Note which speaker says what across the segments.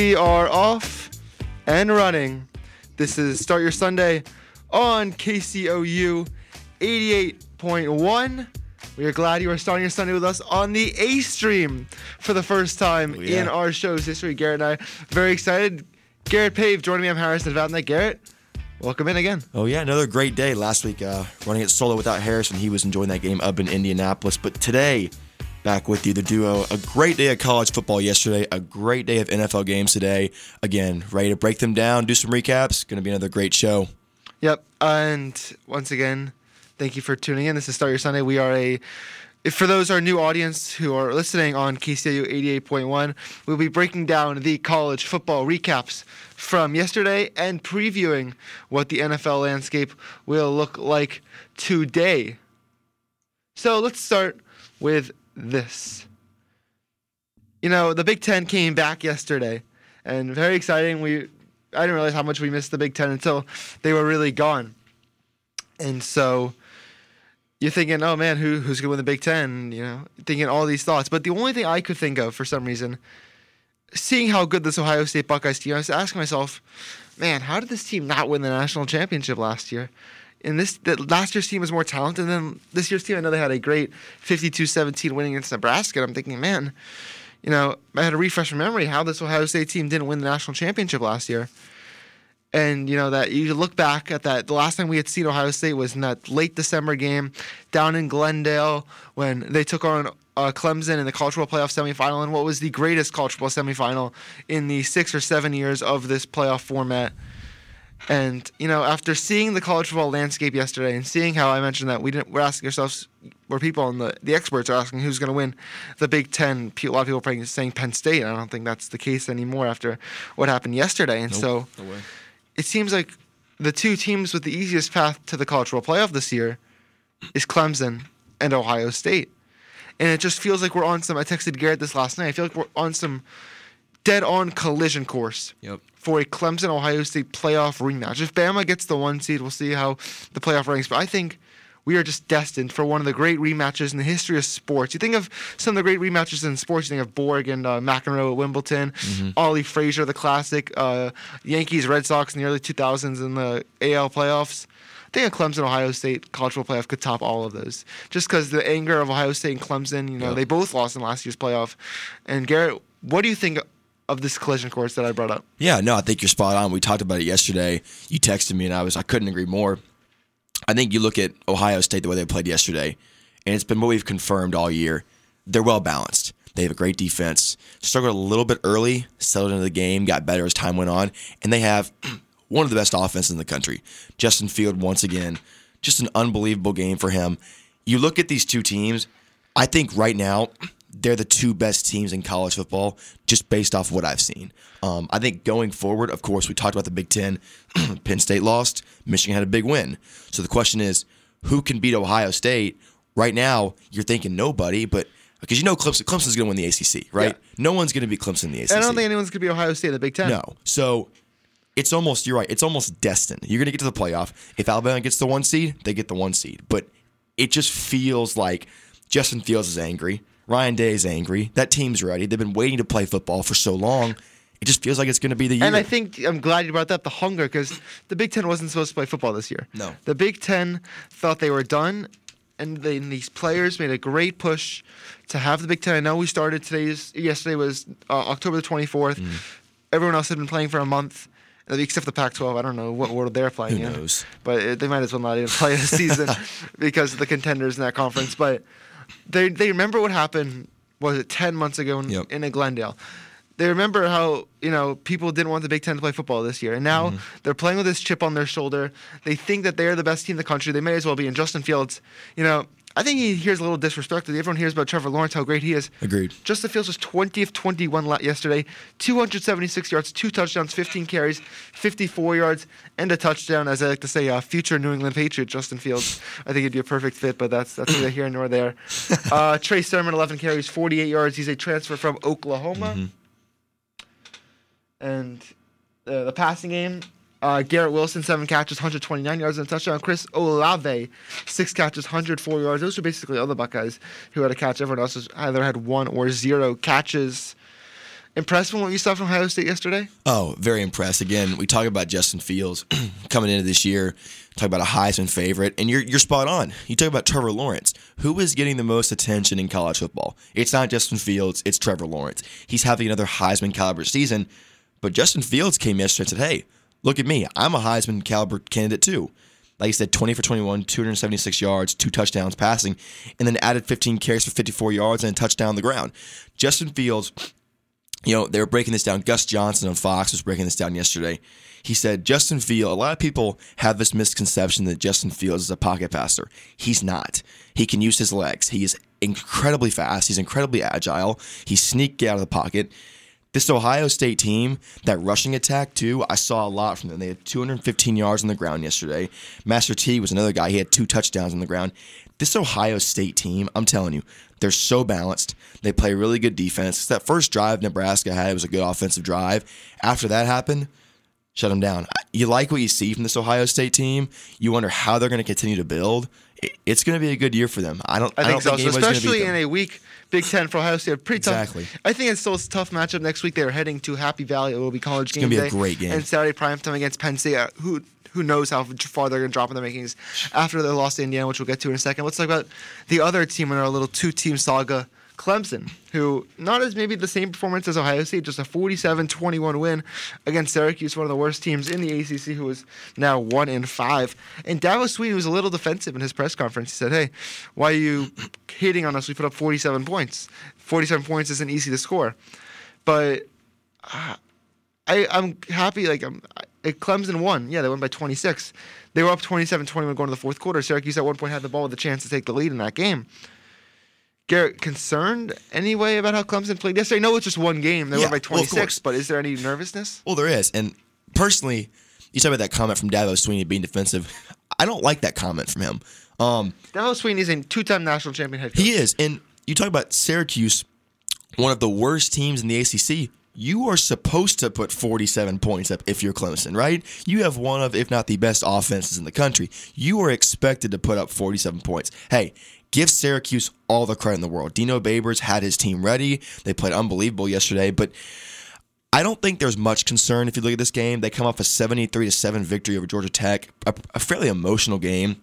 Speaker 1: We are off and running. This is Start Your Sunday on KCOU 88.1. We are glad you are starting your Sunday with us on the A stream for the first time
Speaker 2: Oh, yeah.
Speaker 1: in our show's history. Garrett and I very excited. Garrett Pave joining me. I'm Harrison Vatnet. Garrett, welcome in again.
Speaker 2: Oh yeah, another great day. Last week, uh, running it solo without Harrison, he was enjoying that game up in Indianapolis. But today, back with you, the duo. A great day of college football yesterday. A great day of NFL games today. Again, ready to break them down, do some recaps. Going to be another great show.
Speaker 1: Yep. And once again, thank you for tuning in. This is Start Your Sunday. We are a if for those our new audience who are listening on KCU 88.1, we'll be breaking down the college football recaps from yesterday and previewing what the NFL landscape will look like today. So let's start with this. You know, the Big Ten came back yesterday, and very exciting. We I didn't realize how much we missed the Big Ten until they were really gone. And so you're thinking, oh man, who who's gonna win the Big Ten? You know, thinking all these thoughts. But the only thing I could think of for some reason, seeing how good this Ohio State Buckeyes team, I was asking myself, man, how did this team not win the national championship last year? And this last year's team was more talented than this year's team. I know they had a great 52-17 winning against Nebraska. And I'm thinking, man, you know, I had to refresh my memory how this Ohio State team didn't win the national championship last year. And you know that you look back at that. The last time we had seen Ohio State was in that late December game down in Glendale when they took on uh, Clemson in the College Playoff semifinal, and what was the greatest College World semifinal in the six or seven years of this playoff format. And you know, after seeing the college football landscape yesterday and seeing how I mentioned that we didn't, we're asking ourselves, where people and the, the experts are asking who's going to win the Big Ten. A lot of people are saying Penn State. I don't think that's the case anymore after what happened yesterday. And so
Speaker 2: no
Speaker 1: it seems like the two teams with the easiest path to the college football playoff this year is Clemson and Ohio State. And it just feels like we're on some. I texted Garrett this last night. I feel like we're on some dead on collision course
Speaker 2: Yep.
Speaker 1: for a Clemson Ohio State playoff rematch. If Bama gets the one seed, we'll see how the playoff ranks. But I think we are just destined for one of the great rematches in the history of sports. You think of some of the great rematches in sports. You think of Borg and uh, McEnroe at Wimbledon, Ali Frazier, the classic, uh, Yankees, Red Sox in the early 2000s in the AL playoffs. I think a Clemson Ohio State college football playoff could top all of those. Just because the anger of Ohio State and Clemson, you know,
Speaker 2: Yep.
Speaker 1: they both lost in last year's playoff. And Garrett, what do you think of this collision course that I brought up?
Speaker 2: Yeah, no, I think you're spot on. We talked about it yesterday. You texted me, and I was I couldn't agree more. I think you look at Ohio State the way they played yesterday, and it's been what we've confirmed all year. They're well balanced. They have a great defense. Struggled a little bit early, settled into the game, got better as time went on, and they have one of the best offenses in the country. Justin Fields once again, just an unbelievable game for him. You look at these two teams. I think right now they're the two best teams in college football, just based off what I've seen. Um, I think going forward, of course, we talked about the Big Ten. Penn State lost. Michigan had a big win. So the question is, who can beat Ohio State? Right now, you're thinking nobody, but because you know Clemson, Clemson's going to win the ACC, right?
Speaker 1: Yeah.
Speaker 2: No one's going to beat Clemson in the ACC.
Speaker 1: I don't think anyone's going to be Ohio State in the Big Ten.
Speaker 2: No. So it's almost you're right. It's almost destined. You're gonna get to the playoff. If Alabama gets the one seed, they get the one seed. But it just feels like Justin Fields is angry. Ryan Day is angry. That team's ready. They've been waiting to play football for so long. It just feels like it's going to be the year.
Speaker 1: And I think I'm glad you brought up the hunger because the Big Ten wasn't supposed to play football this year.
Speaker 2: No.
Speaker 1: The Big Ten thought they were done, and, they, and these players made a great push to have the Big Ten. I know we started today's, yesterday was uh, October the 24th.
Speaker 2: Mm.
Speaker 1: Everyone else had been playing for a month, uh, except the Pac 12. I don't know what world they're playing
Speaker 2: Who
Speaker 1: in.
Speaker 2: knows?
Speaker 1: But it, they might as well not even play this season because of the contenders in that conference. But they, they remember what happened, was it 10 months ago in,
Speaker 2: Yep.
Speaker 1: in Glendale? they remember how you know people didn't want the Big Ten to play football this year, and now
Speaker 2: Mm-hmm.
Speaker 1: they're playing with this chip on their shoulder. They think that they're the best team in the country. They may as well be. And Justin Fields, you know, I think he hears a little disrespected. Everyone hears about Trevor Lawrence, how great he is.
Speaker 2: Agreed.
Speaker 1: Justin Fields was 20 of 21 yesterday, 276 yards, two touchdowns, 15 carries, 54 yards, and a touchdown. As I like to say, uh, future New England Patriot Justin Fields. I think he'd be a perfect fit, but that's that's neither here nor there. Uh, Trey Sermon, 11 carries, 48 yards. He's a transfer from Oklahoma. And uh, the passing game, uh, Garrett Wilson, seven catches, 129 yards and a touchdown. Chris Olave, six catches, 104 yards. Those are basically all the Buckeyes who had a catch. Everyone else either had one or zero catches. impressed with what you saw from Ohio State yesterday?
Speaker 2: Oh, very impressed. Again, we talk about Justin Fields coming into this year, talk about a Heisman favorite, and you're you're spot on. You talk about Trevor Lawrence, who is getting the most attention in college football. It's not Justin Fields, it's Trevor Lawrence. He's having another Heisman caliber season, but Justin Fields came yesterday and said, "Hey, look at me. I'm a Heisman caliber candidate too." Like you said, 20 for 21, 276 yards, two touchdowns passing, and then added 15 carries for 54 yards and a touchdown on the ground. Justin Fields you know, they were breaking this down. Gus Johnson on Fox was breaking this down yesterday. He said Justin Fields, a lot of people have this misconception that Justin Fields is a pocket passer. He's not. He can use his legs. He is incredibly fast. He's incredibly agile. He's sneaky out of the pocket. This Ohio State team, that rushing attack too, I saw a lot from them. They had 215 yards on the ground yesterday. Master Teague was another guy. He had two touchdowns on the ground. This Ohio State team, I'm telling you, they're so balanced. They play really good defense. That first drive Nebraska had was a good offensive drive. After that happened, shut them down. You like what you see from this Ohio State team. You wonder how they're going to continue to build. It's going to be a good year for them. I don't.
Speaker 1: I,
Speaker 2: I
Speaker 1: think
Speaker 2: don't
Speaker 1: so,
Speaker 2: think
Speaker 1: so especially in a week Big Ten for Ohio State. Pretty
Speaker 2: Exactly.
Speaker 1: tough. I think it's still a tough matchup next week. They're heading to Happy Valley. It will be college game
Speaker 2: gonna be a
Speaker 1: day.
Speaker 2: great game.
Speaker 1: And Saturday primetime against Penn State. uh, Who who knows how far they're going to drop in the rankings after their loss to Indiana, which we'll get to in a second. Let's talk about the other team in our little two-team saga. Clemson, who not as maybe the same performance as Ohio State, just a 47-21 win against Syracuse, one of the worst teams in the ACC, who is now one in five. And Dabo Swinney was a little defensive in his press conference. He said, "Hey, why are you hitting on us? We put up 47 points. 47 points isn't easy to score, but uh, I, I'm happy. Like I'm, I, Clemson won. Yeah, they won by 26. They were up 27-21 going to the fourth quarter. Syracuse at one point had the ball with a chance to take the lead in that game." Garrett, concerned anyway about how Clemson played yesterday? No, it's just one game. They
Speaker 2: Yeah,
Speaker 1: won by 26,
Speaker 2: course.
Speaker 1: but is there any nervousness?
Speaker 2: Well, there is. And personally, you talk about that comment from Dabo Swinney being defensive. I don't like that comment from him. Um,
Speaker 1: Dabo Swinney is a two-time national champion head coach.
Speaker 2: he is. And you talk about Syracuse, one of the worst teams in the ACC. You are supposed to put 47 points up if you're Clemson, right? You have one of, if not the best offenses in the country. You are expected to put up 47 points. Hey, give Syracuse all the credit in the world. Dino Babers had his team ready. They played unbelievable yesterday, but I don't think there's much concern if you look at this game. They come off a 73 to 7 victory over Georgia Tech, a, a fairly emotional game.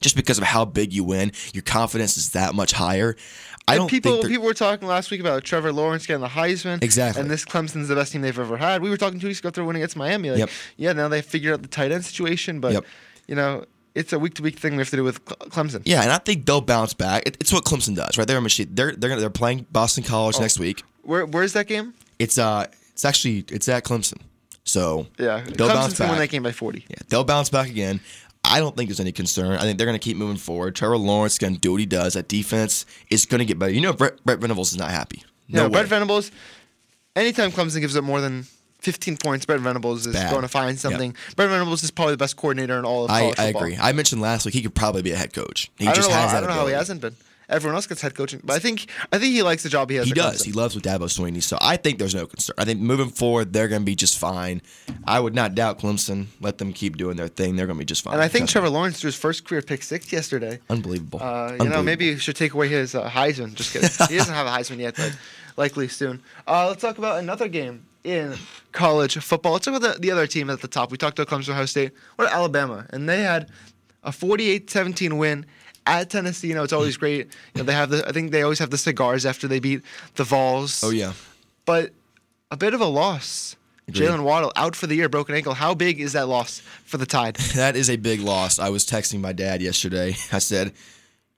Speaker 2: Just because of how big you win, your confidence is that much higher. I
Speaker 1: And
Speaker 2: don't
Speaker 1: people
Speaker 2: think
Speaker 1: people were talking last week about Trevor Lawrence getting the Heisman.
Speaker 2: Exactly.
Speaker 1: And this Clemson's the best team they've ever had. We were talking two weeks ago after winning against Miami. Like,
Speaker 2: Yep.
Speaker 1: yeah, now they figured out the tight end situation, but
Speaker 2: Yep.
Speaker 1: you know, it's a week to week thing we have to do with Clemson.
Speaker 2: Yeah, and I think they'll bounce back. It, it's what Clemson does, right? They're a machine. They're they're gonna, they're playing Boston College
Speaker 1: Oh.
Speaker 2: next week.
Speaker 1: Where where's that game?
Speaker 2: It's uh it's actually it's at Clemson, so
Speaker 1: Yeah,
Speaker 2: they'll
Speaker 1: Clemson's
Speaker 2: bounce back.
Speaker 1: When they came by 40.
Speaker 2: Yeah, they'll bounce back again. I don't think there's any concern. I think they're going to keep moving forward. Trevor Lawrence is going to do what he does. That defense is going to get better. You know, Brett, Brent Venables is not happy. No way.
Speaker 1: Brent Venables. Anytime Clemson gives up more than 15 points, Brent Venables is
Speaker 2: Bad.
Speaker 1: going to find something. Brent Venables is probably the best coordinator in all of
Speaker 2: I,
Speaker 1: college
Speaker 2: I
Speaker 1: football.
Speaker 2: agree. I mentioned last week he could probably be a head coach. He
Speaker 1: I
Speaker 2: just
Speaker 1: know.
Speaker 2: has
Speaker 1: I
Speaker 2: that
Speaker 1: don't know how he hasn't been. Everyone else gets head coaching, but I think I think he likes the job he has.
Speaker 2: He does. He loves with Dabo Swinney. So I think there's no concern. I think moving forward, they're going to be just fine. I would not doubt Clemson. Let them keep doing their thing. They're going to be just fine.
Speaker 1: And I think
Speaker 2: Trust me.
Speaker 1: Trevor Lawrence threw his first career pick six yesterday.
Speaker 2: Unbelievable.
Speaker 1: Uh, you know, maybe you should take away his uh, Heisman. Just kidding. he doesn't have a Heisman yet, but likely soon. Uh, let's talk about another game in college football. Let's talk about the, the other team at the top. We talked about Clemson, Ohio State. What about Alabama? And they had a 48-17 win at Tennessee. You know, it's always great. You know, they have the. I think they always have the cigars after they beat the Vols.
Speaker 2: Oh yeah.
Speaker 1: But a bit of a loss. Jaylen Waddle out for the year, broken ankle. How big is that loss for the Tide?
Speaker 2: That is a big loss. I was texting my dad yesterday. I said,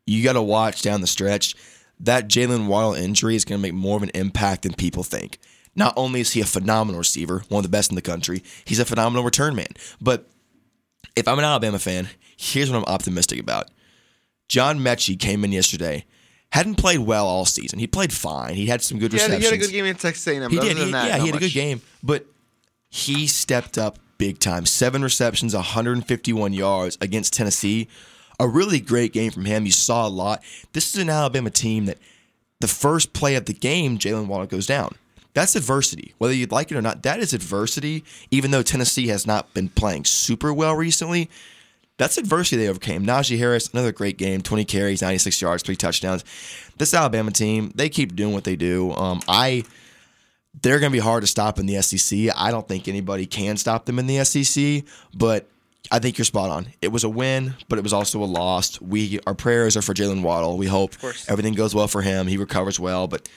Speaker 2: "You got to watch down the stretch. That Jaylen Waddle injury is going to make more of an impact than people think. Not only is he a phenomenal receiver, one of the best in the country, he's a phenomenal return man. But if I'm an Alabama fan, here's what I'm optimistic about. John Metchie came in yesterday, hadn't played well all season. He played fine. He had some good
Speaker 1: He had,
Speaker 2: receptions.
Speaker 1: he had a good game in Texas A&M.
Speaker 2: He did. He,
Speaker 1: that,
Speaker 2: yeah, he had a good game, but he stepped up big time. Seven receptions, 151 yards against Tennessee. A really great game from him. You saw a lot. This is an Alabama team that the first play of the game, Jaylen Waddle goes down. That's adversity. Whether you'd like it or not, that is adversity. Even though Tennessee has not been playing super well recently, that's adversity they overcame. Najee Harris, another great game, 20 carries, 96 yards, three touchdowns. This Alabama team, they keep doing what they do. Um, I they're going to be hard to stop in the SEC. I don't think anybody can stop them in the SEC, but I think you're spot on. It was a win, but it was also a loss. We our prayers are for Jaylen Waddle. We hope everything goes well for him. He recovers well, but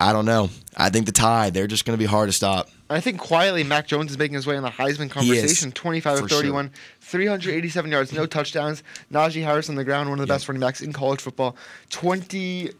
Speaker 2: I don't know. I think the tie they're just going to be hard to stop.
Speaker 1: I think quietly Mac Jones is making his way in the Heisman conversation. 25
Speaker 2: for
Speaker 1: of
Speaker 2: sure.
Speaker 1: 31, 387 yards, no touchdowns. Najee Harris on the ground, one of the best running backs in college football. 20,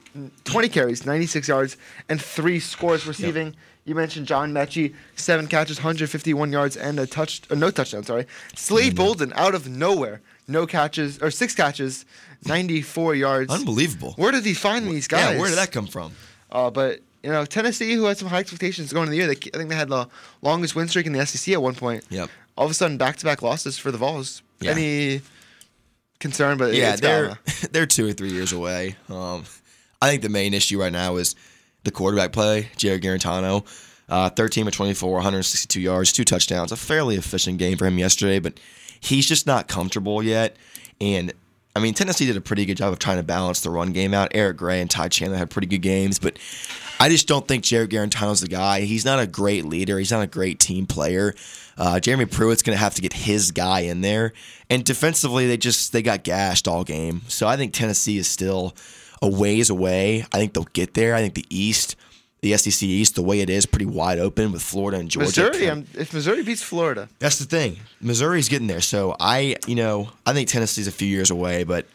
Speaker 1: 20 carries, 96 yards, and three scores receiving. You mentioned John Metchie, seven catches, 151 yards, and a touch, uh, no touchdown. Sorry, Slade Bolden out of nowhere, no catches or six catches, 94 yards.
Speaker 2: Unbelievable.
Speaker 1: Where did he find these guys?
Speaker 2: Yeah, where did that come from?
Speaker 1: Uh, but you know, Tennessee, who had some high expectations going into the year, they, I think they had the longest win streak in the SEC at one point.
Speaker 2: Yep.
Speaker 1: All of a sudden, back-to-back losses for the Vols.
Speaker 2: Yeah.
Speaker 1: Any concern? But
Speaker 2: Yeah,
Speaker 1: it's
Speaker 2: they're they're two or three years away. Um, I think the main issue right now is the quarterback play. Jarrett Guarantano, uh, 13 of 24, 162 yards, two touchdowns. A fairly efficient game for him yesterday, but he's just not comfortable yet. And I mean, Tennessee did a pretty good job of trying to balance the run game out. Eric Gray and Ty Chandler had pretty good games, but I just don't think Jarrett Guarantano's the guy. He's not a great leader. He's not a great team player. Uh, Jeremy Pruitt's going to have to get his guy in there. And defensively, they just they got gashed all game. So I think Tennessee is still a ways away. I think they'll get there. I think the East, the SEC East, the way it is, pretty wide open with Florida and Georgia.
Speaker 1: Missouri. I'm, if Missouri beats Florida,
Speaker 2: That's the thing. Missouri's getting there. So I, you know, I think Tennessee's a few years away, but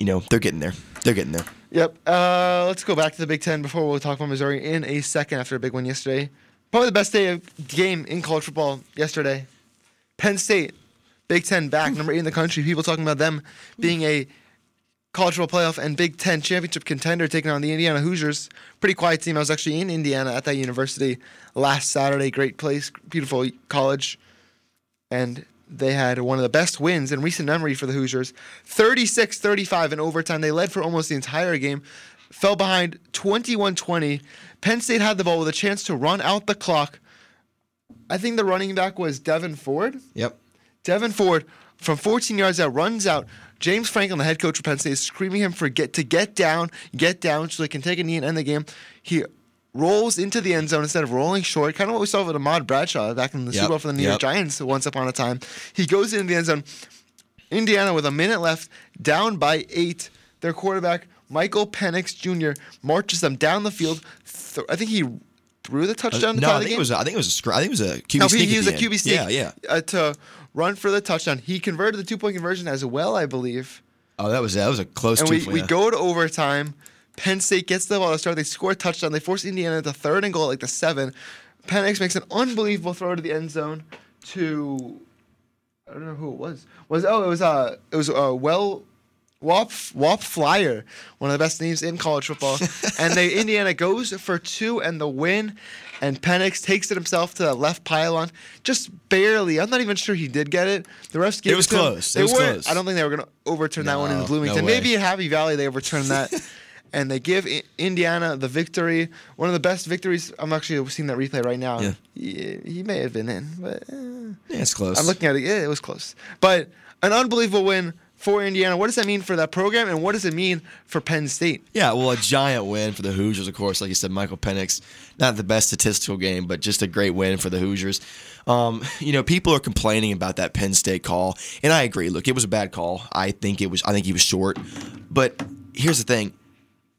Speaker 2: you know they're getting there. They're getting there.
Speaker 1: Yep. Uh, let's go back to the Big Ten before we'll talk about Missouri in a second after a big win yesterday. Probably the best day of game in college football yesterday. Penn State, Big Ten back, number eight in the country. People talking about them being a college football playoff and Big Ten championship contender taking on the Indiana Hoosiers. Pretty quiet team. I was actually in Indiana at that university last Saturday. Great place, beautiful college. And they had one of the best wins in recent memory for the Hoosiers 36 35 in overtime. They led for almost the entire game, fell behind 21 20. Penn State had the ball with a chance to run out the clock. I think the running back was Devyn Ford.
Speaker 2: Yep.
Speaker 1: Devyn Ford from 14 yards out runs out. James Franklin, the head coach for Penn State, is screaming him for get to get down, get down, so they can take a knee and end the game. He rolls into the end zone instead of rolling short, kind of what we saw with Ahmad Bradshaw back in the
Speaker 2: Yep,
Speaker 1: Super Bowl for the New York
Speaker 2: yep.
Speaker 1: Giants once upon a time. He goes into the end zone. Indiana with a minute left, down by eight. Their quarterback Michael Penix Jr. marches them down the field. Th- I think he threw the touchdown. to
Speaker 2: no, I
Speaker 1: the
Speaker 2: think
Speaker 1: game.
Speaker 2: it was. I think it was a. I think it was a QB
Speaker 1: No,
Speaker 2: sneak.
Speaker 1: he, he was a. QB sneak.
Speaker 2: Yeah, yeah.
Speaker 1: Uh, to run for the touchdown. He converted the two point conversion as well, I believe.
Speaker 2: Oh, that was that was a close.
Speaker 1: And
Speaker 2: two
Speaker 1: we, we go to overtime. Penn State gets the ball to start. They score a touchdown. They force Indiana to third and goal at like the seven. Penix makes an unbelievable throw to the end zone to I don't know who it was. Was oh it was uh it was uh well Whop Whop Philyor, one of the best names in college football. and they Indiana goes for two and the win. And Penix takes it himself to the left pylon, just barely. I'm not even sure he did get it. The refs gave
Speaker 2: It was
Speaker 1: him.
Speaker 2: close. It
Speaker 1: They
Speaker 2: was
Speaker 1: weren't-
Speaker 2: close.
Speaker 1: I don't think they were going to overturn that one in Bloomington.
Speaker 2: no.
Speaker 1: Maybe in Happy Valley they overturned that. and they give Indiana the victory. One of the best victories. I'm actually seeing that replay right now.
Speaker 2: Yeah.
Speaker 1: He, he may have been in, but eh.
Speaker 2: Yeah, it's close.
Speaker 1: I'm looking at it. Yeah, it was close. But an unbelievable win for Indiana. What does that mean for that program, and what does it mean for Penn State?
Speaker 2: Yeah, well, a giant win for the Hoosiers, of course. Like you said, Michael Penix, not the best statistical game, but just a great win for the Hoosiers. Um, you know, people are complaining about that Penn State call, and I agree. Look, it was a bad call. I think it was. I think he was short. But here's the thing: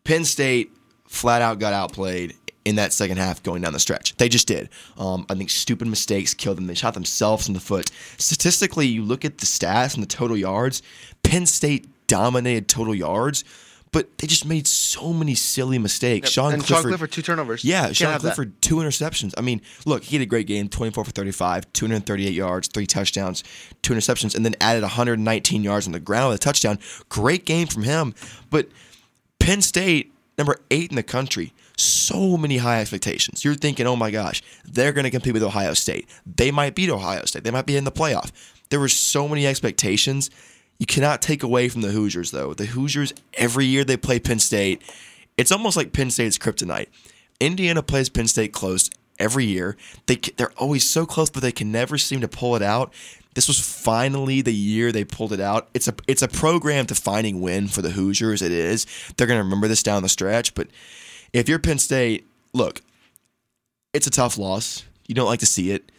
Speaker 2: Penn State flat out got outplayed in that second half going down the stretch. They just did. Um, I think stupid mistakes killed them. They shot themselves in the foot. Statistically, you look at the stats and the total yards. Penn State dominated total yards, but they just made so many silly mistakes. Sean
Speaker 1: and
Speaker 2: Clifford,
Speaker 1: Sean Clifford, two turnovers.
Speaker 2: yeah,
Speaker 1: Can't
Speaker 2: Sean
Speaker 1: have that.
Speaker 2: Clifford, two interceptions. I mean, look, he had a great game 24 for 35, 238 yards, three touchdowns, two interceptions, and then added 119 yards on the ground with a touchdown. Great game from him. But Penn State, number eight in the country, so many high expectations. You're thinking, oh my gosh, they're going to compete with Ohio State. They might beat Ohio State. They might be in the playoff. There were so many expectations. You cannot take away from the Hoosiers, though. The Hoosiers, every year they play Penn State, it's almost like Penn State's kryptonite. Indiana plays Penn State close every year. They they're always so close, but they can never seem to pull it out. This was finally the year they pulled it out. It's a it's a program defining win for the Hoosiers. It is. They're gonna remember this down the stretch. But if you're Penn State, look, it's a tough loss. You don't like to see it,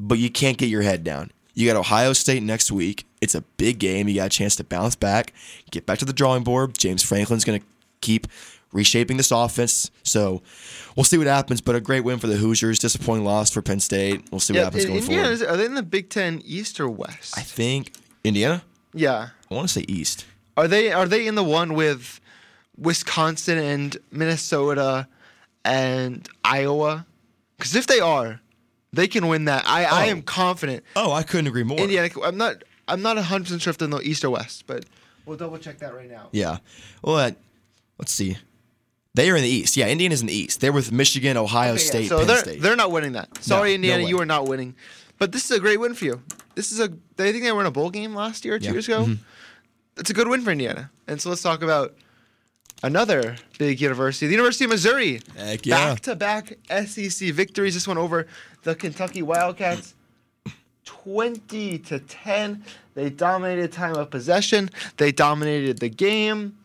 Speaker 2: but you can't get your head down. You got Ohio State next week. It's a big game. You got a chance to bounce back, get back to the drawing board. James Franklin's going to keep reshaping this offense. So we'll see what happens. But a great win for the Hoosiers. Disappointing loss for Penn State. We'll see what
Speaker 1: Yeah,
Speaker 2: happens going
Speaker 1: Indiana,
Speaker 2: forward.
Speaker 1: are they in the Big Ten East or West?
Speaker 2: I think Indiana.
Speaker 1: yeah.
Speaker 2: I want to say East.
Speaker 1: Are they are they in the one with Wisconsin and Minnesota and Iowa? Because if they are, they can win that. I, I
Speaker 2: Oh.
Speaker 1: am confident.
Speaker 2: Oh, I couldn't agree more.
Speaker 1: Indiana. I'm not. I'm not 100 percent sure if they're in the East or West, but we'll double check that right now.
Speaker 2: Yeah. Well, uh, let's see. They are in the East. Yeah, Indiana's in the East. They're with Michigan, Ohio
Speaker 1: Okay, yeah,
Speaker 2: State,
Speaker 1: so
Speaker 2: Penn
Speaker 1: they're
Speaker 2: State.
Speaker 1: they're not winning that. Sorry,
Speaker 2: no
Speaker 1: Indiana,
Speaker 2: way.
Speaker 1: you are not winning. But this is a great win for you. This is a. I think they were in a bowl game last year, or two
Speaker 2: Yeah. Mm-hmm.
Speaker 1: years ago. It's a good win for Indiana. And so let's talk about another big university, the University of Missouri.
Speaker 2: Heck yeah.
Speaker 1: Back to back SEC victories. This one over the Kentucky Wildcats. 20 to 10. They dominated time of possession. They dominated the game.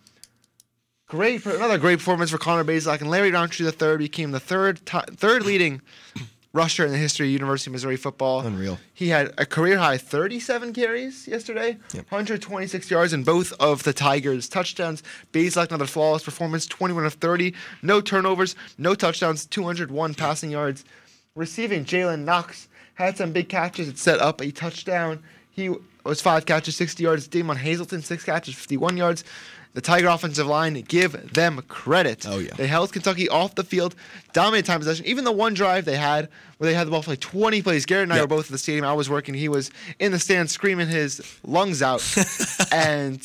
Speaker 1: Great for another great performance for Connor Bazelak and Larry Rountree III became the third ti third leading rusher in the history of University of Missouri football.
Speaker 2: Unreal.
Speaker 1: He had a career high 37 carries yesterday,
Speaker 2: Yep.
Speaker 1: 126 yards in both of the Tigers' touchdowns. Bazelak another flawless performance, 21 of 30, no turnovers, no touchdowns, 201 passing yards. Receiving Jalen Knox had some big catches. It set up a touchdown. He was five catches, 60 yards. Damon Hazelton six catches, 51 yards. The Tiger offensive line give them credit.
Speaker 2: Oh, yeah.
Speaker 1: They held Kentucky off the field, dominated time possession. Even the one drive they had where they had the ball for like 20 plays. Garrett and I
Speaker 2: Yep.
Speaker 1: were both at the stadium. I was working. He was in the stands screaming his lungs out. and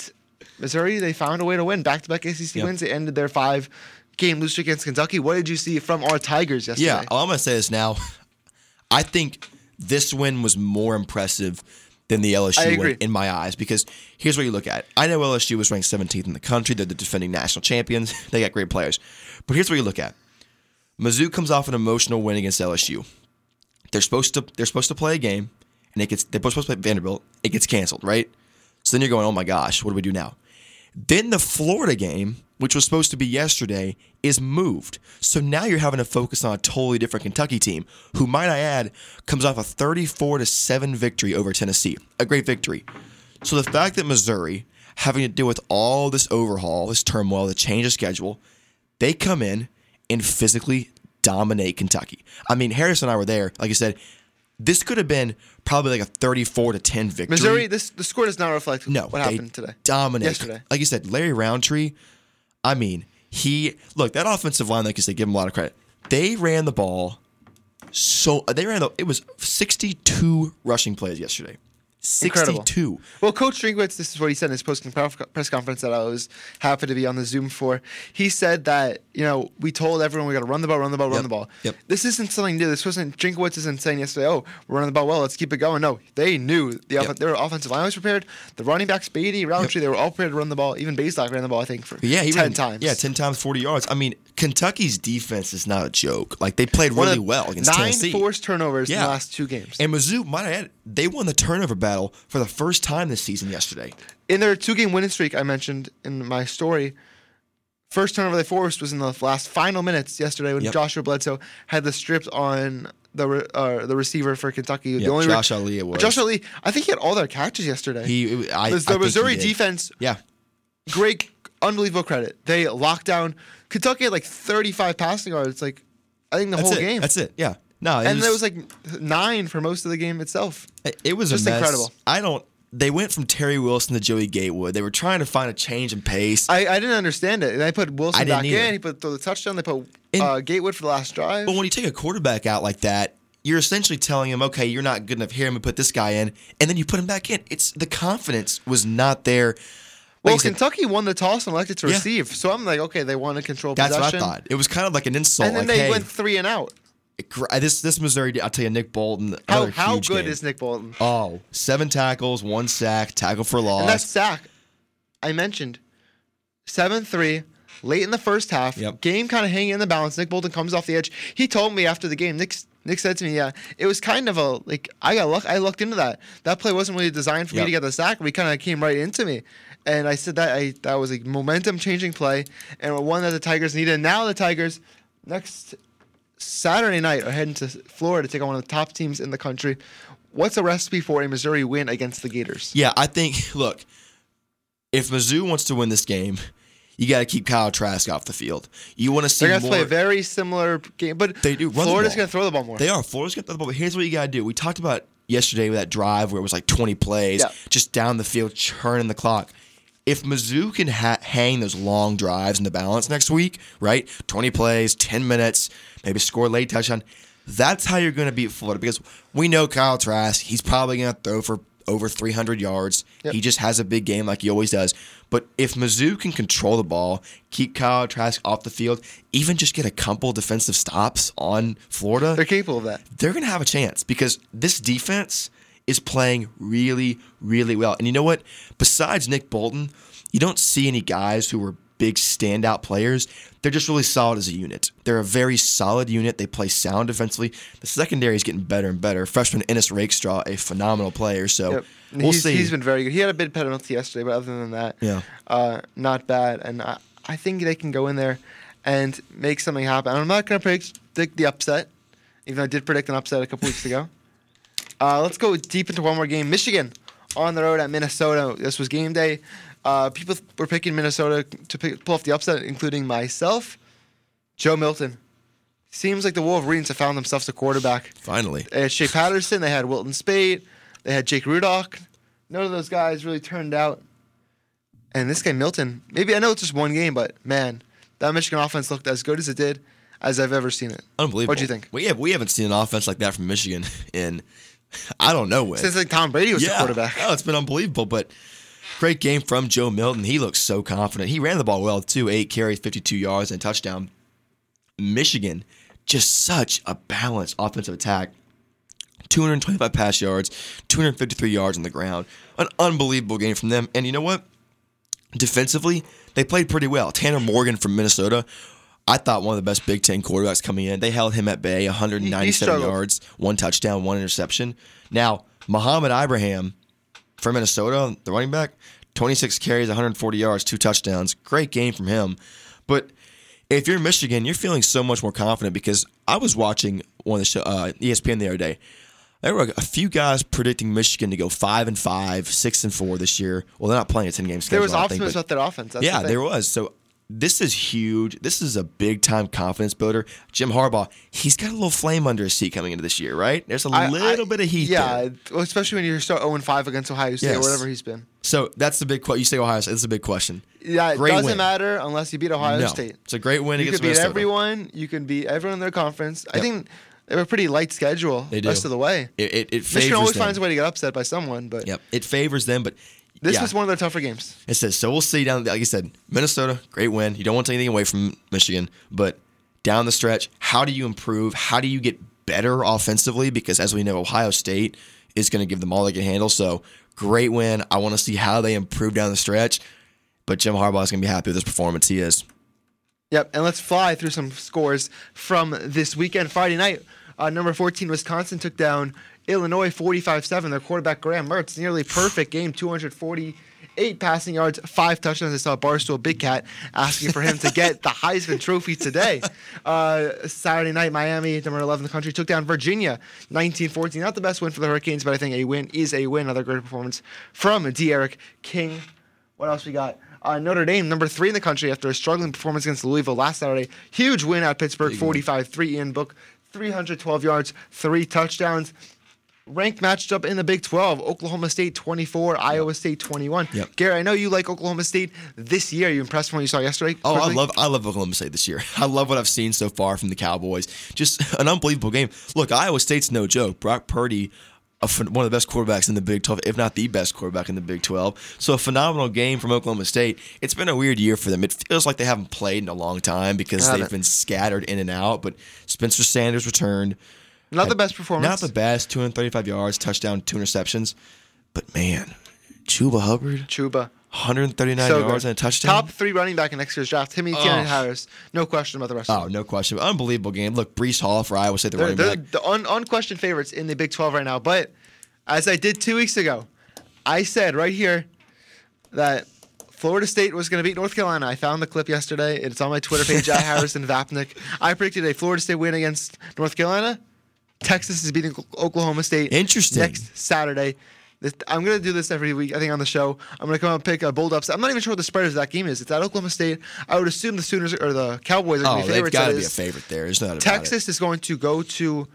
Speaker 1: Missouri, they found a way to win. Back to back ACC
Speaker 2: Yep.
Speaker 1: wins. They ended their five game lose streak against Kentucky. What did you see from our Tigers yesterday?
Speaker 2: Yeah, I'm gonna say this now. I think this win was more impressive than the LSU win in my eyes because here's what you look at. I know LSU was ranked 17th in the country. They're the defending national champions. They got great players, but here's what you look at. Mizzou comes off an emotional win against LSU. They're supposed to they're supposed to play a game, and it gets they're supposed to play Vanderbilt. It gets canceled, right? So then you're going, oh my gosh, what do we do now? Then the Florida game, which was supposed to be yesterday, is moved. So now you're having to focus on a totally different Kentucky team, who might I add, comes off a 34 to 7 victory over Tennessee. A great victory. So the fact that Missouri, having to deal with all this overhaul, this turmoil, the change of schedule, they come in and physically dominate Kentucky. I mean, Harris and I were there. Like I said, this could have been probably like a 34 to 10 victory.
Speaker 1: Missouri, this the score does not reflect
Speaker 2: No,
Speaker 1: what happened today.
Speaker 2: Dominate.
Speaker 1: Yesterday.
Speaker 2: Like you said, Larry Rountree. I mean, he look that offensive line. Like you said, give him a lot of credit. They ran the ball so they ran the. It was 62 rushing plays yesterday.
Speaker 1: Incredible.
Speaker 2: 62.
Speaker 1: Well, Coach Drinkwitz, this is what he said in his post press conference that I was happy to be on the Zoom for. He said that, you know, we told everyone we got to run the ball, run the ball, run the ball.
Speaker 2: Yep.
Speaker 1: This isn't something new. This wasn't, Drinkwitz isn't saying yesterday, oh, we're running the ball well, let's keep it going. No, they knew the off-
Speaker 2: Yep.
Speaker 1: their offensive line was prepared. The running backs, Badie, Rountree, they were all prepared to run the ball. Even Bazelak ran the ball, I think, for
Speaker 2: Yeah, he
Speaker 1: 10
Speaker 2: ran,
Speaker 1: times.
Speaker 2: Yeah, 10 times 40 yards. I mean, Kentucky's defense is not a joke. Like they played really well against
Speaker 1: Nine
Speaker 2: Tennessee.
Speaker 1: forced turnovers in the last two games.
Speaker 2: And Mizzou, might I add, they won the turnover battle for the first time this season yesterday.
Speaker 1: in their two game winning streak I mentioned in my story, first turnover they forced was in the last final minutes yesterday when
Speaker 2: Yep.
Speaker 1: Joshua Bledsoe had the stripped on the re- uh, the receiver for Kentucky. the
Speaker 2: Yep,
Speaker 1: only
Speaker 2: Josh Ali was.
Speaker 1: Josh Ali, I think he had all their catches yesterday.
Speaker 2: He, I,
Speaker 1: the
Speaker 2: I
Speaker 1: the
Speaker 2: he
Speaker 1: Missouri defense,
Speaker 2: Yeah,
Speaker 1: great, unbelievable credit. They locked down Kentucky had like 35 passing yards, like I think the
Speaker 2: that's
Speaker 1: whole
Speaker 2: it.
Speaker 1: game.
Speaker 2: That's it. Yeah. No, it
Speaker 1: and
Speaker 2: was,
Speaker 1: there was like nine for most of the game itself.
Speaker 2: It- It was
Speaker 1: Just incredible.
Speaker 2: I don't. They went from Terry Wilson to Joey Gatewood. They were trying to find a change in pace.
Speaker 1: I, I didn't understand it. They put Wilson back
Speaker 2: either.
Speaker 1: in. He put the touchdown. They put
Speaker 2: And-
Speaker 1: uh, Gatewood for the last drive.
Speaker 2: but when you take a quarterback out like that, you're essentially telling him, "Okay, you're not good enough here. I'm gonna put this guy in," and then you put him back in. It's the confidence was not there.
Speaker 1: Well,
Speaker 2: said,
Speaker 1: Kentucky won the toss and elected to
Speaker 2: Yeah.
Speaker 1: receive. So I'm like, okay, they want to control
Speaker 2: that's
Speaker 1: possession.
Speaker 2: what I thought. It was kind of like an insult.
Speaker 1: And then
Speaker 2: like,
Speaker 1: they
Speaker 2: hey,
Speaker 1: went three and out.
Speaker 2: gr- uh, this this Missouri. I'll tell you, Nick Bolton.
Speaker 1: How how good
Speaker 2: game.
Speaker 1: is Nick Bolton?
Speaker 2: Oh, seven tackles, one sack, tackle for loss.
Speaker 1: And that sack I mentioned, seven three, late in the first half.
Speaker 2: Yep.
Speaker 1: Game kind of hanging in the balance. Nick Bolton comes off the edge. He told me after the game. Nick Nick said to me, "Yeah, it was kind of a like I got luck. I looked into that. That play wasn't really designed for me to get the sack. We kind of came right into me." And I said that I that was a momentum changing play and one that the Tigers needed. And now the Tigers next Saturday night are heading to Florida to take on one of the top teams in the country. What's a recipe for a Missouri win against the Gators?
Speaker 2: Yeah, I think. Look, if Mizzou wants to win this game, you got to keep Kyle Trask off the field. You want to see
Speaker 1: They're going to
Speaker 2: more.
Speaker 1: play a very similar game, but
Speaker 2: They do run
Speaker 1: Florida's going to throw the ball more.
Speaker 2: They are. Florida's got the ball. But here's what you got to do. We talked about yesterday with that drive where it was like 20 plays,
Speaker 1: Yeah.
Speaker 2: just down the field, churning the clock. If Mizzou can ha- hang those long drives in the balance next week, right? 20 plays, 10 minutes, maybe score late touchdown. That's how you're going to beat Florida because we know Kyle Trask. He's probably going to throw for over 300 yards.
Speaker 1: Yep.
Speaker 2: He just has a big game like he always does. But if Mizzou can control the ball, keep Kyle Trask off the field, even just get a couple defensive stops on Florida,
Speaker 1: They're capable of that.
Speaker 2: they're going to have a chance because this defense is playing really, really well. And you know what? Besides Nick Bolton, you don't see any guys who were big standout players. They're just really solid as a unit. They're a very solid unit. They play sound defensively. The secondary is getting better and better. Freshman Ennis Rakestraw, a phenomenal player. So
Speaker 1: Yep.
Speaker 2: we'll
Speaker 1: he's,
Speaker 2: see.
Speaker 1: he's been very good. He had a big penalty yesterday, but other than that,
Speaker 2: Yeah.
Speaker 1: uh, not bad. And I, I think they can go in there and make something happen. I'm not going to predict, predict the upset, even though I did predict an upset a couple weeks ago. Uh, let's go deep into one more game. Michigan on the road at Minnesota. This was game day. Uh, people were picking Minnesota to pick, pull off the upset, including myself. Joe Milton. Seems like the Wolverines have found themselves a quarterback.
Speaker 2: Finally.
Speaker 1: They had Shea Patterson. They had Wilton Speight. They had Jake Rudock. None of those guys really turned out. And this guy Milton, maybe I know it's just one game, but man, that Michigan offense looked as good as it did as I've ever seen it.
Speaker 2: Unbelievable.
Speaker 1: What do you think?
Speaker 2: We have we haven't seen an offense like that from Michigan in I don't know when.
Speaker 1: Since like Tom Brady was the quarterback.
Speaker 2: Oh, it's been unbelievable. But great game from Joe Milton. He looks so confident. He ran the ball well too. Eight carries, 52 yards, and touchdown. Michigan, just such a balanced offensive attack. 225 pass yards, 253 yards on the ground. An unbelievable game from them. And you know what? Defensively, they played pretty well. Tanner Morgan from Minnesota, I thought one of the best Big Ten quarterbacks coming in. They held him at bay, 197 yards, one touchdown, one interception. Now, Mohamed Ibrahim from Minnesota, the running back, 26 carries, 140 yards, two touchdowns. Great game from him. But if you're Michigan, you're feeling so much more confident because I was watching one of the show, uh, ESPN the other day. There were a few guys predicting Michigan to go five and five, six and four this year. Well, they're not playing a ten game schedule.
Speaker 1: There was
Speaker 2: I don't think,
Speaker 1: optimism
Speaker 2: but-
Speaker 1: about their offense. That's
Speaker 2: yeah,
Speaker 1: the
Speaker 2: there was. So this is huge. This is a big time confidence builder. Jim Harbaugh, he's got a little flame under his seat coming into this year, right? There's a
Speaker 1: I-
Speaker 2: little
Speaker 1: I-
Speaker 2: bit of heat
Speaker 1: Yeah,
Speaker 2: there.
Speaker 1: especially when you're still 0 5 against Ohio State
Speaker 2: Yes.
Speaker 1: or whatever he's been.
Speaker 2: So that's the big question. You say Ohio State. That's a big question.
Speaker 1: Yeah, it
Speaker 2: Great
Speaker 1: doesn't
Speaker 2: win.
Speaker 1: matter unless you beat Ohio
Speaker 2: no,
Speaker 1: State.
Speaker 2: it's a great win
Speaker 1: You
Speaker 2: against
Speaker 1: can beat
Speaker 2: Minnesota.
Speaker 1: everyone. You can beat everyone in their conference. I think they have a pretty light schedule
Speaker 2: They do.
Speaker 1: rest of the way.
Speaker 2: It, it, it favors
Speaker 1: Michigan always
Speaker 2: them.
Speaker 1: finds a way to get upset by someone, but
Speaker 2: Yep, it favors them. But
Speaker 1: this
Speaker 2: yeah.
Speaker 1: was one of their tougher games.
Speaker 2: It says so. We'll see down. Like you said, Minnesota, great win. You don't want to take anything away from Michigan, but down the stretch, how do you improve? How do you get better offensively? Because as we know, Ohio State is going to give them all they can handle. So great win. I want to see how they improve down the stretch. But Jim Harbaugh is going to be happy with this performance. He is.
Speaker 1: Yep, and let's fly through some scores from this weekend. Friday night, uh, number 14, Wisconsin took down Illinois 45 7. Their quarterback, Graham Mertz, nearly perfect game, 248 passing yards, five touchdowns. I saw Barstool Big Cat asking for him to get the Heisman Trophy today. Uh, Saturday night, Miami, number 11 in the country, took down Virginia 19 14. Not the best win for the Hurricanes, but I think a win is a win. Another great performance from D'Eriq King. What else we got? Uh, Notre Dame, number three in the country after a struggling performance against Louisville last Saturday. Huge win at Pittsburgh, 45 3. Ian Book, 312 yards, three touchdowns. Ranked matched up in the Big 12. Oklahoma State 24, Iowa State 21.
Speaker 2: Yep.
Speaker 1: Gary, I know you like Oklahoma State this year. Are you impressed from what you saw yesterday?
Speaker 2: Oh, I love I love Oklahoma State this year. I love what I've seen so far from the Cowboys. Just an unbelievable game. Look, Iowa State's no joke. Brock Purdy, one of the best quarterbacks in the Big 12, if not the best quarterback in the Big 12. So a phenomenal game from Oklahoma State. It's been a weird year for them. It feels like they haven't played in a long time because
Speaker 1: Haven't.
Speaker 2: they've been scattered in and out. But Spencer Sanders returned.
Speaker 1: Not the best performance.
Speaker 2: Not the best. 235 yards, touchdown, two interceptions. But man, Chuba Hubbard,
Speaker 1: Chuba.
Speaker 2: 139
Speaker 1: So
Speaker 2: yards
Speaker 1: good.
Speaker 2: and a touchdown.
Speaker 1: Top three running back in next year's draft. Timmy
Speaker 2: Oh.
Speaker 1: Tierney Harris. No question about the rest
Speaker 2: Oh, no question. Unbelievable game. Look, Breece Hall for Iowa State, the
Speaker 1: They're,
Speaker 2: running
Speaker 1: they're
Speaker 2: back.
Speaker 1: the un, unquestioned favorites in the Big 12 right now. But as I did two weeks ago, I said right here that Florida State was going to beat North Carolina. I found the clip yesterday. It's on my Twitter page at Harrison Vapnik. I predicted a Florida State win against North Carolina. Texas is beating Oklahoma State.
Speaker 2: Interesting.
Speaker 1: Next Saturday. I'm going to do this every week, I think, on the show. I'm going to come out and pick a bold upset. I'm not even sure what the spread of that game is. It's at Oklahoma State. I would assume the Sooners or the Cowboys are going
Speaker 2: Oh,
Speaker 1: to be
Speaker 2: they've
Speaker 1: favorites.
Speaker 2: got to be a favorite there. There's no doubt about
Speaker 1: Texas is going to go to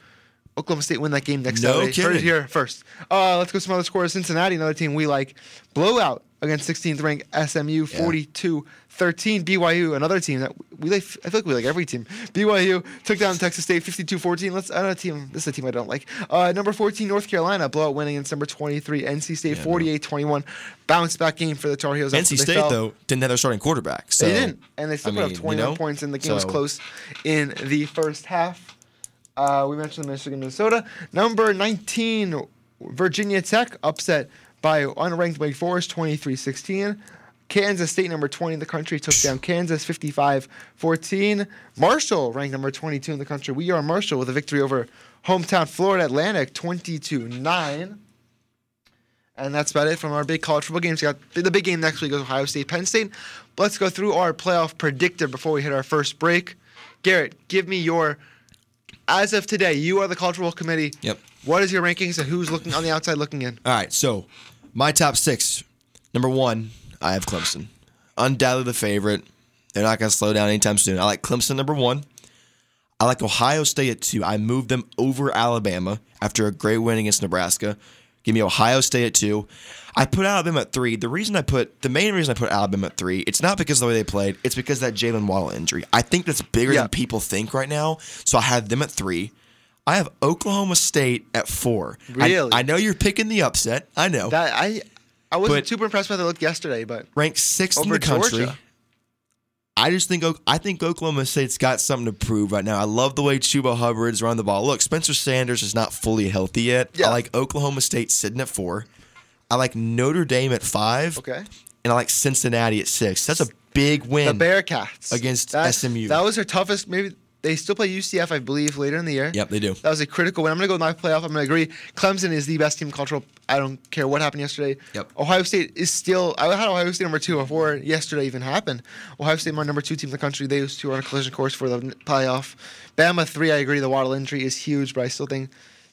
Speaker 1: Oklahoma State win that game next
Speaker 2: No
Speaker 1: Saturday. Heard it here first. Uh, let's go some other scores. Cincinnati, another team we like. Blowout against 16th ranked SMU, 42 13. BYU, another team that we like. I feel like we like every team. BYU took down Texas State 52 14. Let's another team. This is a team I don't like. Uh, number 14, North Carolina, blowout winning against number 23, NC State, 48 21. Bounce back game for the Tar Heels.
Speaker 2: NC State
Speaker 1: fell.
Speaker 2: though didn't have their starting quarterback. So
Speaker 1: They didn't, and they still
Speaker 2: I
Speaker 1: put
Speaker 2: mean,
Speaker 1: up
Speaker 2: you know,
Speaker 1: points, and the game was close in the first half. Uh, we mentioned the Michigan, Minnesota. Number 19, Virginia Tech, upset by unranked Wake Forest, 23-16. Kansas State, number 20 in the country, took down Kansas 55-14. Marshall, ranked number 22 in the country. We are Marshall with a victory over hometown Florida Atlantic, 22-9. And that's about it from our big college football games. We got the big game next week is Ohio State, Penn State. But let's go through our playoff predictor before we hit our first break. Garrett, give me your, as of today, you are the football committee.
Speaker 2: Yep.
Speaker 1: What is your rankings and who's looking on the outside looking in?
Speaker 2: All right, so my top six. Number one, I have Clemson. Undoubtedly the favorite. They're not going to slow down anytime soon. I like Clemson number one. I like Ohio State at two. I moved them over Alabama after a great win against Nebraska. Give me Ohio State at two. I put Alabama at three. The reason I put the main reason I put Alabama at three, it's not because of the way they played. It's because of that Jaylen Waddle injury. I think that's bigger
Speaker 1: Yeah.
Speaker 2: than people think right now. So I have them at three. I have Oklahoma State at four.
Speaker 1: Really?
Speaker 2: I, know you're picking the upset. I know.
Speaker 1: That I I wasn't
Speaker 2: But-
Speaker 1: super impressed by the look yesterday, but
Speaker 2: Ranked sixth in the country.
Speaker 1: Georgia.
Speaker 2: I just think I think Oklahoma State's got something to prove right now. I love the way Chuba Hubbard's run the ball. Look, Spencer Sanders is not fully healthy yet.
Speaker 1: Yeah.
Speaker 2: I like Oklahoma State sitting at four. I like Notre Dame at five.
Speaker 1: okay.
Speaker 2: And I like Cincinnati at six. That's a big win. The.
Speaker 1: Bearcats
Speaker 2: Against
Speaker 1: That-
Speaker 2: SMU.
Speaker 1: That was their toughest. Maybe they still play UCF, I believe, later in the year.
Speaker 2: Yep, they do.
Speaker 1: That was a critical win. I'm going to go with my playoff. I'm going to agree. Clemson is the best team in cultural. I don't care what happened yesterday.
Speaker 2: Yep.
Speaker 1: Ohio State is still. I had Ohio State number two before yesterday even happened. Ohio State, my number two team in the country. Those two are on a collision course for the playoff. Bama three. I agree. The Waddle injury is huge, but I still think.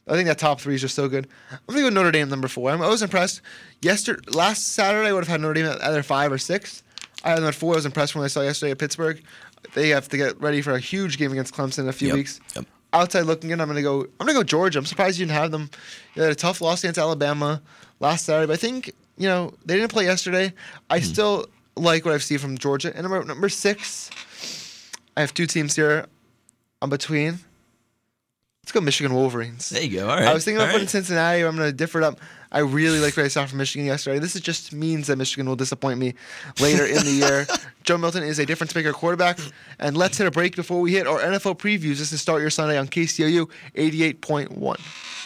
Speaker 1: I think that top three is just so good. I'm gonna go Notre Dame number four. I'm, I was impressed. Yesterday, last Saturday, I would have had Notre Dame at either five or six. I had them at four. I was impressed when I saw yesterday at Pittsburgh. They have to get ready for a huge game against Clemson in a few
Speaker 2: Yep,
Speaker 1: weeks
Speaker 2: yep.
Speaker 1: outside looking in, I'm gonna go. I'm gonna go Georgia. I'm surprised you didn't have them. They had a tough loss against Alabama last Saturday, but I think you know they didn't play yesterday. I
Speaker 2: Hmm.
Speaker 1: still like what I've seen from Georgia. And number number six, I have two teams here. I'm between. Let's go Michigan Wolverines.
Speaker 2: There you go. All right.
Speaker 1: I was thinking about putting
Speaker 2: right.
Speaker 1: Cincinnati. I'm going to differ it up. I really like what I saw from Michigan yesterday. This is just means that Michigan will disappoint me later in the year. Joe Milton is a difference maker quarterback. And let's hit a break before we hit our NFL previews. This is Start Your Sunday on KCOU 88.1.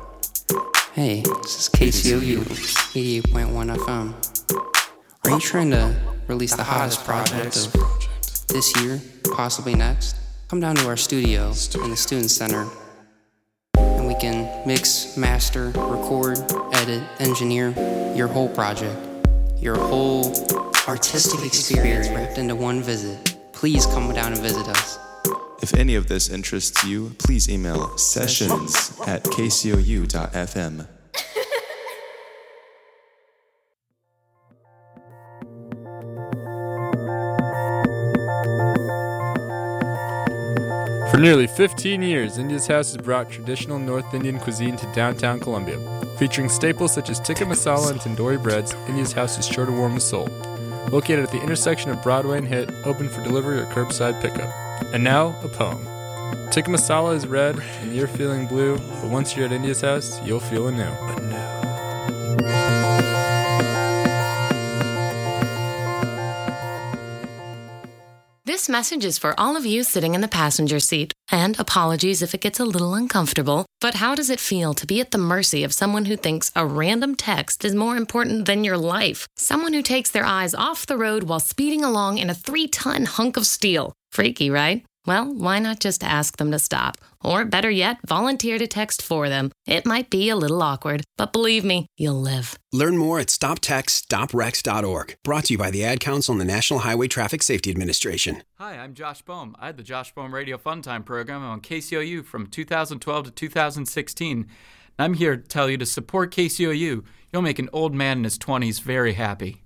Speaker 3: Hey, this is KCOU 88.1 FM. Are you trying to release the hottest project of this year, possibly next? Come down to our studio in the Student Center and we can mix, master, record, edit, engineer your whole project, your whole artistic experience wrapped into one visit. Please come down and visit us.
Speaker 4: If any of this interests you, please email sessions at kcou.fm.
Speaker 5: For nearly 15 years, India's House has brought traditional North Indian cuisine to downtown Columbia. Featuring staples such as tikka masala and tandoori breads, India's House is sure to warm the soul. Located at the intersection of Broadway and Hitt, open for delivery or curbside pickup. And now, a poem. Tikka masala is red and you're feeling blue, but once you're at India's House, you'll feel anew.
Speaker 6: This message is for all of you sitting in the passenger seat. And apologies if it gets a little uncomfortable, but how does it feel to be at the mercy of someone who thinks a random text is more important than your life? Someone who takes their eyes off the road while speeding along in a three ton hunk of steel. Freaky, right? Well, why not just ask them to stop? Or better yet, volunteer to text for them. It might be a little awkward, but believe me, you'll live.
Speaker 7: Learn more at stoptextsstopwrecks.org. Brought to you by the Ad Council and the National Highway Traffic Safety Administration.
Speaker 8: Hi, I'm Josh Bohm. I had the Josh Bohm Radio Fun Time program on KCOU from 2012 to 2016. And I'm here to tell you to support KCOU. You'll make an old man in his 20s very happy.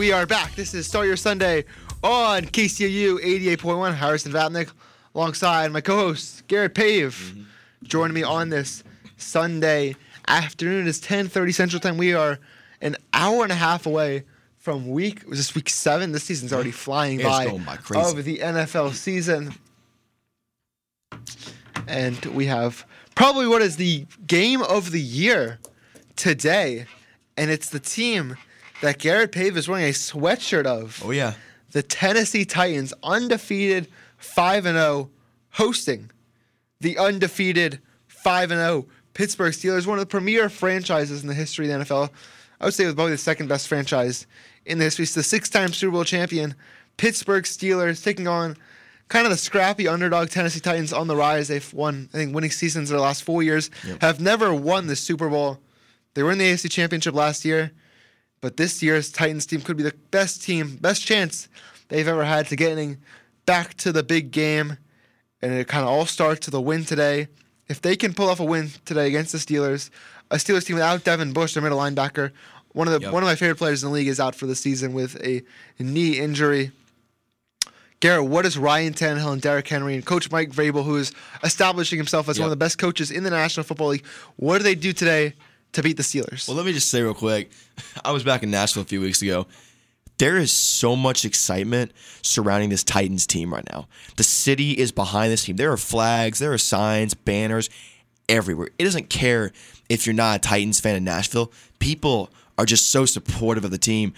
Speaker 1: We are back. This is Start Your Sunday on KCOU 88.1. Harrison Vapnik alongside my co-host Garrett Pave mm-hmm. joining me on this Sunday afternoon. It's 10:30 Central Time. We are an hour and a half away from week was this week 7. This season's already mm-hmm. flying
Speaker 2: It's
Speaker 1: by,
Speaker 2: by
Speaker 1: of the NFL season. And we have probably what is the game of the year today. And it's the team that Garrett Pave is wearing a sweatshirt of.
Speaker 2: Oh yeah.
Speaker 1: The Tennessee Titans, undefeated 5 and 0, hosting the undefeated 5 and 0 Pittsburgh Steelers, one of the premier franchises in the history of the NFL. I would say it was probably the second best franchise in the history. It's the six-time Super Bowl champion Pittsburgh Steelers taking on kind of the scrappy underdog Tennessee Titans on the rise. They've won, I think, winning seasons in the last four years. Have never won the Super Bowl. They were in the AFC Championship last year. But this year's Titans team could be the best team, best chance they've ever had to getting back to the big game. And it kind of all starts with a win today. If they can pull off a win today against the Steelers, a Steelers team without Devin Bush, their middle linebacker, one of the
Speaker 2: Yep.
Speaker 1: one of my favorite players in the league, is out for the season with a knee injury. Garrett, what is Ryan Tannehill and Derrick Henry and Coach Mike Vrabel, who is establishing himself as one of the best coaches in the National Football League, what do they do today to beat the Steelers?
Speaker 2: Well, let me just say real quick. I was back in Nashville a few weeks ago. There is so much excitement surrounding this Titans team right now. The city is behind this team. There are flags, there are signs, banners everywhere. It doesn't care if you're not a Titans fan in Nashville. People are just so supportive of the team.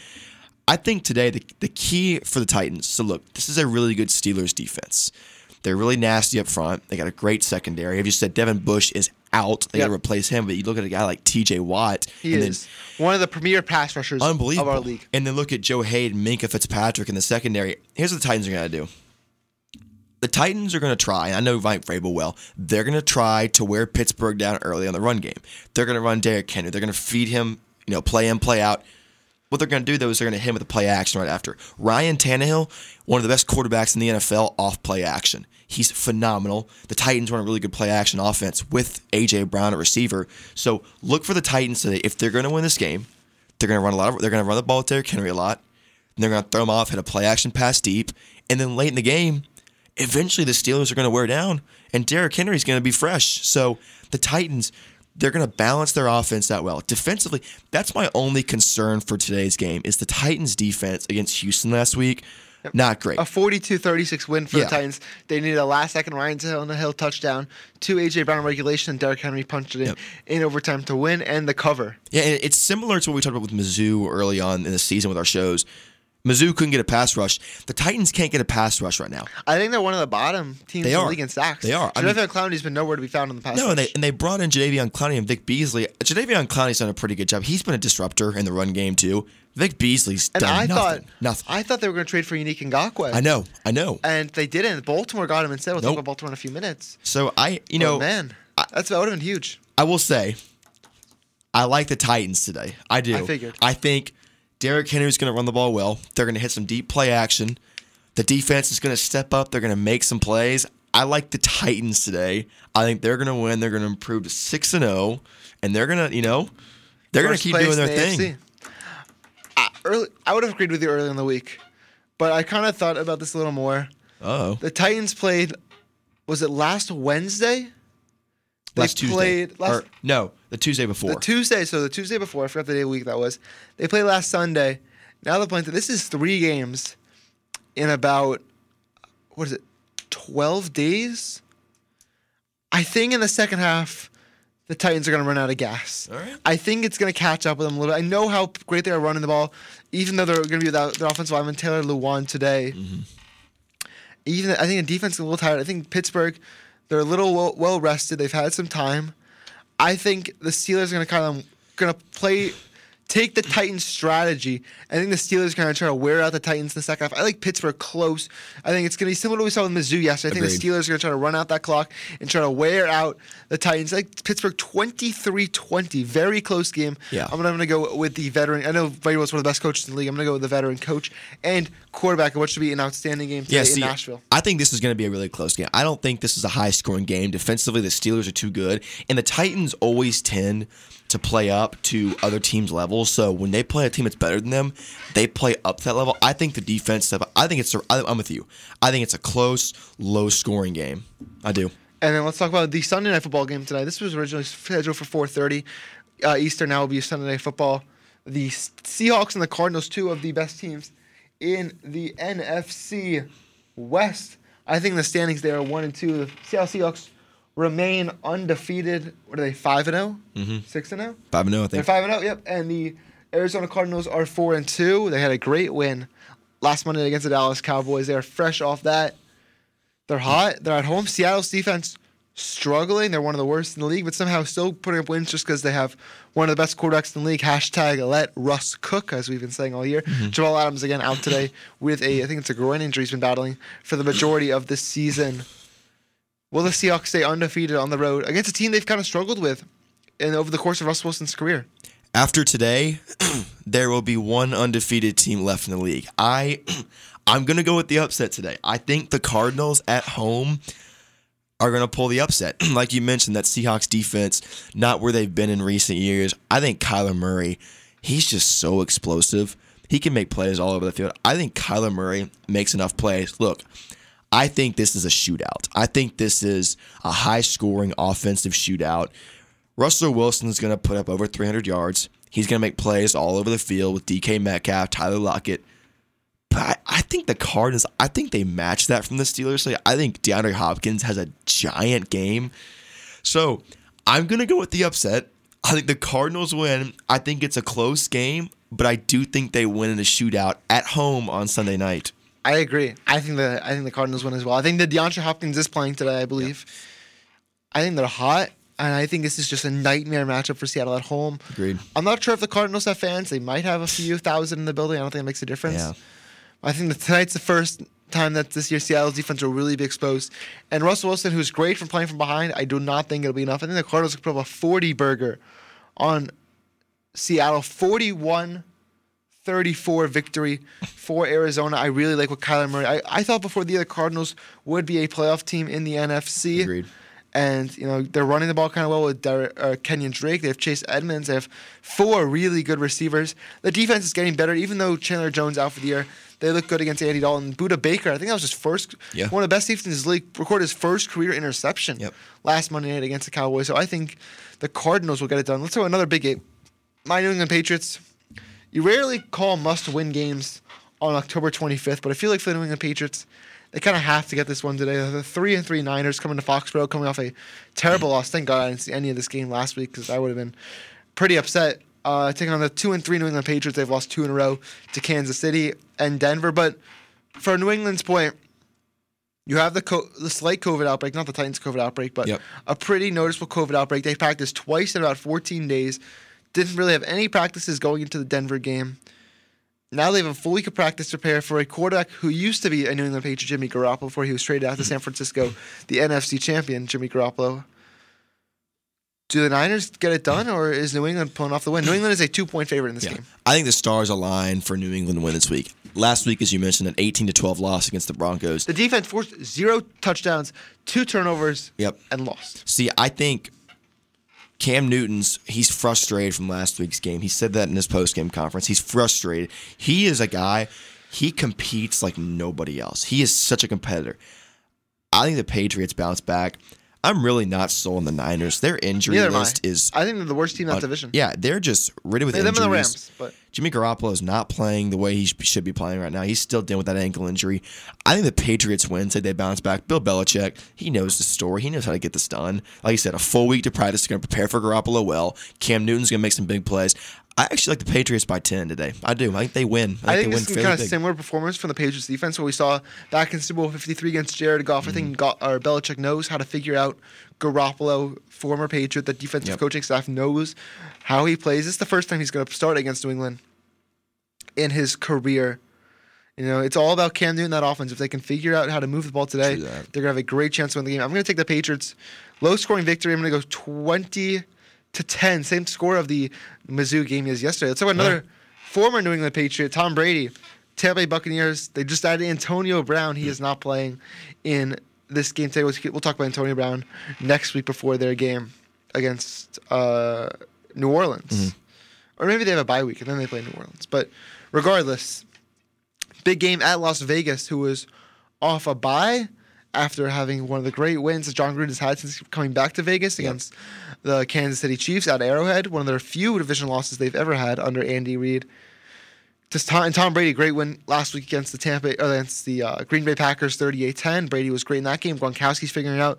Speaker 2: I think today the, the key for the Titans. So look, this is a really good Steelers defense. They're really nasty up front. They got a great secondary. I've just said Devin Bush is out. They got to replace him. But you look at a guy like T.J. Watt.
Speaker 1: He
Speaker 2: and
Speaker 1: is one of the premier pass rushers
Speaker 2: Unbelievable.
Speaker 1: of our league.
Speaker 2: And then look at Joe Haden, Minkah Fitzpatrick in the secondary. Here's what the Titans are going to do. The Titans are going to try. And I know Mike Vrabel well. They're going to try to wear Pittsburgh down early on the run game. They're going to run Derrick Henry. They're going to feed him, you know, play in, play out. What they're going to do though is they're going to hit him with a play action right after. Ryan Tannehill, one of the best quarterbacks in the NFL, off play action. He's phenomenal. The Titans run a really good play action offense with AJ Brown at receiver. So look for the Titans today. If they're going to win this game, they're going to run a lot. Of, they're going to run the ball with Derrick Henry a lot. And they're going to throw him off, hit a play action pass deep, and then late in the game, eventually the Steelers are going to wear down, and Derrick Henry's going to be fresh. So the Titans, they're going to balance their offense that well. Defensively, that's my only concern for today's game is the Titans' defense against Houston last week. Not great.
Speaker 1: A 42-36 win for
Speaker 2: Yeah.
Speaker 1: the Titans. They needed a last-second Ryan Tannehill touchdown, two AJ Brown regulation, and Derrick Henry punched it in
Speaker 2: Yep.
Speaker 1: in overtime to win and the cover.
Speaker 2: Yeah, it's similar to what we talked about with Mizzou early on in the season with our shows. Mizzou couldn't get a pass rush. The Titans can't get a pass rush right now.
Speaker 1: I think they're one of the bottom teams
Speaker 2: They
Speaker 1: in the
Speaker 2: are.
Speaker 1: league in sacks.
Speaker 2: They are. I mean-
Speaker 1: Clowney's been nowhere to be found in the past.
Speaker 2: No, and they, and they brought in Jadeveon Clowney and Vic Beasley. Jadeveon Clowney's done a pretty good job. He's been a disruptor in the run game too. Vic Beasley's
Speaker 1: and
Speaker 2: done
Speaker 1: I
Speaker 2: nothing.
Speaker 1: thought
Speaker 2: nothing.
Speaker 1: I thought they were going to trade for Yannick Ngakoue.
Speaker 2: I know, I know.
Speaker 1: And they didn't. Baltimore got him instead. We'll talk about Baltimore in a few minutes.
Speaker 2: So I, you
Speaker 1: oh,
Speaker 2: know,
Speaker 1: man, that's that would have been huge.
Speaker 2: I will say, I like the Titans today. I do.
Speaker 1: I figured.
Speaker 2: I think Derrick Henry's going to run the ball well. They're going to hit some deep play action. The defense is going to step up. They're going to make some plays. I like the Titans today. I think they're going to win. They're going to improve to six and zero, and they're going to, you know, they're going to keep doing their
Speaker 1: the
Speaker 2: thing.
Speaker 1: I, early, I would have agreed with you early in the week, but I kind of thought about this a little more.
Speaker 2: Oh,
Speaker 1: The Titans played. Was it last Wednesday? They
Speaker 2: last Tuesday.
Speaker 1: played last
Speaker 2: Or, no, the Tuesday before.
Speaker 1: the Tuesday. So the Tuesday before, I forgot the day of the week that was. They played last Sunday. Now they're playing. This is three games in about what is it, twelve days. I think in the second half, the Titans are going to run out of gas.
Speaker 2: All right.
Speaker 1: I think it's going to catch up with them a little bit. I know how great they are running the ball, even though they're going to be without their offensive lineman Taylor Lewan today. Mm-hmm. Even I think the defense is a little tired. I think Pittsburgh, they're a little well, rested. They've had some time. I think the Steelers are going to kind of going to play, take the Titans strategy. I think the Steelers are going to try to wear out the Titans in the second half. I like Pittsburgh close. I think it's going to be similar to what we saw with Mizzou yesterday. I think
Speaker 2: Agreed.
Speaker 1: the Steelers are going to try to run out that clock and try to wear out the Titans. I like Pittsburgh 23-20, very close game.
Speaker 2: Yeah.
Speaker 1: I'm going to go with the veteran. I know was one of the best coaches in the league. I'm going to go with the veteran coach and quarterback, what should be an outstanding game today
Speaker 2: Yeah,
Speaker 1: in
Speaker 2: see,
Speaker 1: Nashville.
Speaker 2: I think this is going to be a really close game. I don't think this is a high scoring game. Defensively, the Steelers are too good, and the Titans always tend to play up to other teams' levels. So when they play a team that's better than them, they play up to that level. I think the defense. Stuff. I think it's. I'm with you. I think it's a close, low scoring game. I do.
Speaker 1: And then let's talk about the Sunday night football game tonight. This was originally scheduled for 4:30 uh, Eastern. Now will be Sunday night football. The Seahawks and the Cardinals, two of the best teams in the NFC West. I think the standings there are one and two. The Seattle Seahawks remain undefeated. What are they? Five and 0
Speaker 2: Mhm.
Speaker 1: Six and zero.
Speaker 2: Five and zero. I
Speaker 1: They're
Speaker 2: think.
Speaker 1: five and zero. Yep. And the Arizona Cardinals are four and two. They had a great win last Monday against the Dallas Cowboys. They are fresh off that. They're hot. They're at home. Seattle's defense struggling. They're one of the worst in the league, but somehow still putting up wins just because they have one of the best quarterbacks in the league. Hashtag let Russ cook, as we've been saying all year. Jamal Adams again out today with a I think it's a groin injury he's been battling for the majority of this season. Will the Seahawks stay undefeated on the road against a team they've kind of struggled with and over the course of Russ Wilson's career?
Speaker 2: After today, there will be one undefeated team left in the league. I I'm going to go with the upset today. I think the Cardinals at home are going to pull the upset. like you mentioned that Seahawks defense not where they've been in recent years. I think Kyler Murray, he's just so explosive. He can make plays all over the field. I think Kyler Murray makes enough plays. Look, I think this is a shootout. I think this is a high scoring offensive shootout. Russell Wilson's going to put up over 300 yards. He's going to make plays all over the field with DK Metcalf, Tyler Lockett. But I, I think the Cardinals, I think they match that from the Steelers. I think DeAndre Hopkins has a giant game. So I'm going to go with the upset. I think the Cardinals win. I think it's a close game, but I do think they win in a shootout at home on Sunday night.
Speaker 1: I agree. I think the I think the Cardinals win as well. I think that DeAndre Hopkins is playing today. I believe. I think they're hot, and I think this is just a nightmare matchup for Seattle at home.
Speaker 2: Agreed.
Speaker 1: I'm not sure if the Cardinals have fans. They might have a few thousand in the building. I don't think it makes a difference.
Speaker 2: Yeah.
Speaker 1: I think that tonight's the first time that this year Seattle's defense will really be exposed. And Russell Wilson, who's great from playing from behind, I do not think it'll be enough. I think the Cardinals could put up a 40 burger on Seattle. 41 34 victory for Arizona. I really like what Kyler Murray. I, I thought before the other Cardinals would be a playoff team in the NFC.
Speaker 2: Agreed.
Speaker 1: And you know they're running the ball kind of well with Derek, uh, Kenyon Drake. They have Chase Edmonds. They have four really good receivers. The defense is getting better, even though Chandler Jones out for the year. They look good against Andy Dalton. Budda Baker, I think that was his first,
Speaker 2: Yeah.
Speaker 1: one of the best defenses in the league. Recorded his first career interception
Speaker 2: Yep.
Speaker 1: last Monday night against the Cowboys. So I think the Cardinals will get it done. Let's go another big game. My New England Patriots. You rarely call must-win games on October 25th, but I feel like for the New England Patriots, they kind of have to get this one today. The three and three Niners coming to Foxborough, coming off a terrible loss. Thank God I didn't see any of this game last week because I would have been pretty upset. Uh, taking on the two and three New England Patriots, they've lost two in a row to Kansas City and Denver. But for New England's point, you have the co- the slight COVID outbreak, not the Titans COVID outbreak, but
Speaker 2: Yep.
Speaker 1: a pretty noticeable COVID outbreak. They practiced twice in about 14 days. Didn't really have any practices going into the Denver game. Now they have a full week of practice to prepare for a quarterback who used to be a New England Patriot, Jimmy Garoppolo, before he was traded out to San Francisco, the NFC champion, Jimmy Garoppolo. Do the Niners get it done, or is New England pulling off the win? New England is a two-point favorite in this
Speaker 2: Yeah.
Speaker 1: game.
Speaker 2: I think the stars align for New England to win this week. Last week, as you mentioned, an 18 to 12 loss against the Broncos.
Speaker 1: The defense forced zero touchdowns, two turnovers,
Speaker 2: Yep.
Speaker 1: and lost.
Speaker 2: See, I think Cam Newton's he's frustrated from last week's game. He said that in his post game conference. He's frustrated. He is a guy. He competes like nobody else. He is such a competitor. I think the Patriots bounce back. I'm really not sold on the Niners. Their injury
Speaker 1: Neither I.
Speaker 2: list is
Speaker 1: I think they're the worst team in that
Speaker 2: uh,
Speaker 1: division.
Speaker 2: Yeah, they're just rid with
Speaker 1: Them and
Speaker 2: injuries.
Speaker 1: the Rams, but
Speaker 2: Jimmy Garoppolo is not playing the way he should be playing right now. He's still dealing with that ankle injury. I think the Patriots win. Say they bounce back. Bill Belichick, he knows the story. He knows how to get this done. Like you said, a full week to practice. Going to prepare for Garoppolo well. Cam Newton's going to make some big plays. I actually like the Patriots by ten today. I do. I think they win.
Speaker 1: I think
Speaker 2: they
Speaker 1: this
Speaker 2: win
Speaker 1: is kind of
Speaker 2: big.
Speaker 1: similar performance from the Patriots defense, what we saw back in Super Bowl 53 against Jared Goff. I
Speaker 2: Mm-hmm.
Speaker 1: think Go- or Belichick knows how to figure out Garoppolo, former Patriot. The defensive
Speaker 2: Yep.
Speaker 1: coaching staff knows how he plays. This is the first time he's going to start against New England in his career. You know, it's all about Cam Newton that offense. If they can figure out how to move the ball today, they're gonna have a great chance to win the game. I'm gonna take the Patriots, low scoring victory. I'm gonna go 20 to 10, same score of the Mizzou game as yesterday. Let's talk about another former New England Patriot, Tom Brady, Tampa Bay Buccaneers. They just added Antonio Brown. He is not playing in this game today. We'll talk about Antonio Brown next week before their game against uh, New Orleans, or maybe they have a bye week and then they play New Orleans. But regardless, big game at Las Vegas, who was off a bye after having one of the great wins that Jon Gruden has had since coming back to Vegas against the Kansas City Chiefs at Arrowhead, one of their few division losses they've ever had under Andy Reid. Just Tom, and Tom Brady, great win last week against the Tampa, against the uh, Green Bay Packers, 38-10. Brady was great in that game. Gronkowski's figuring out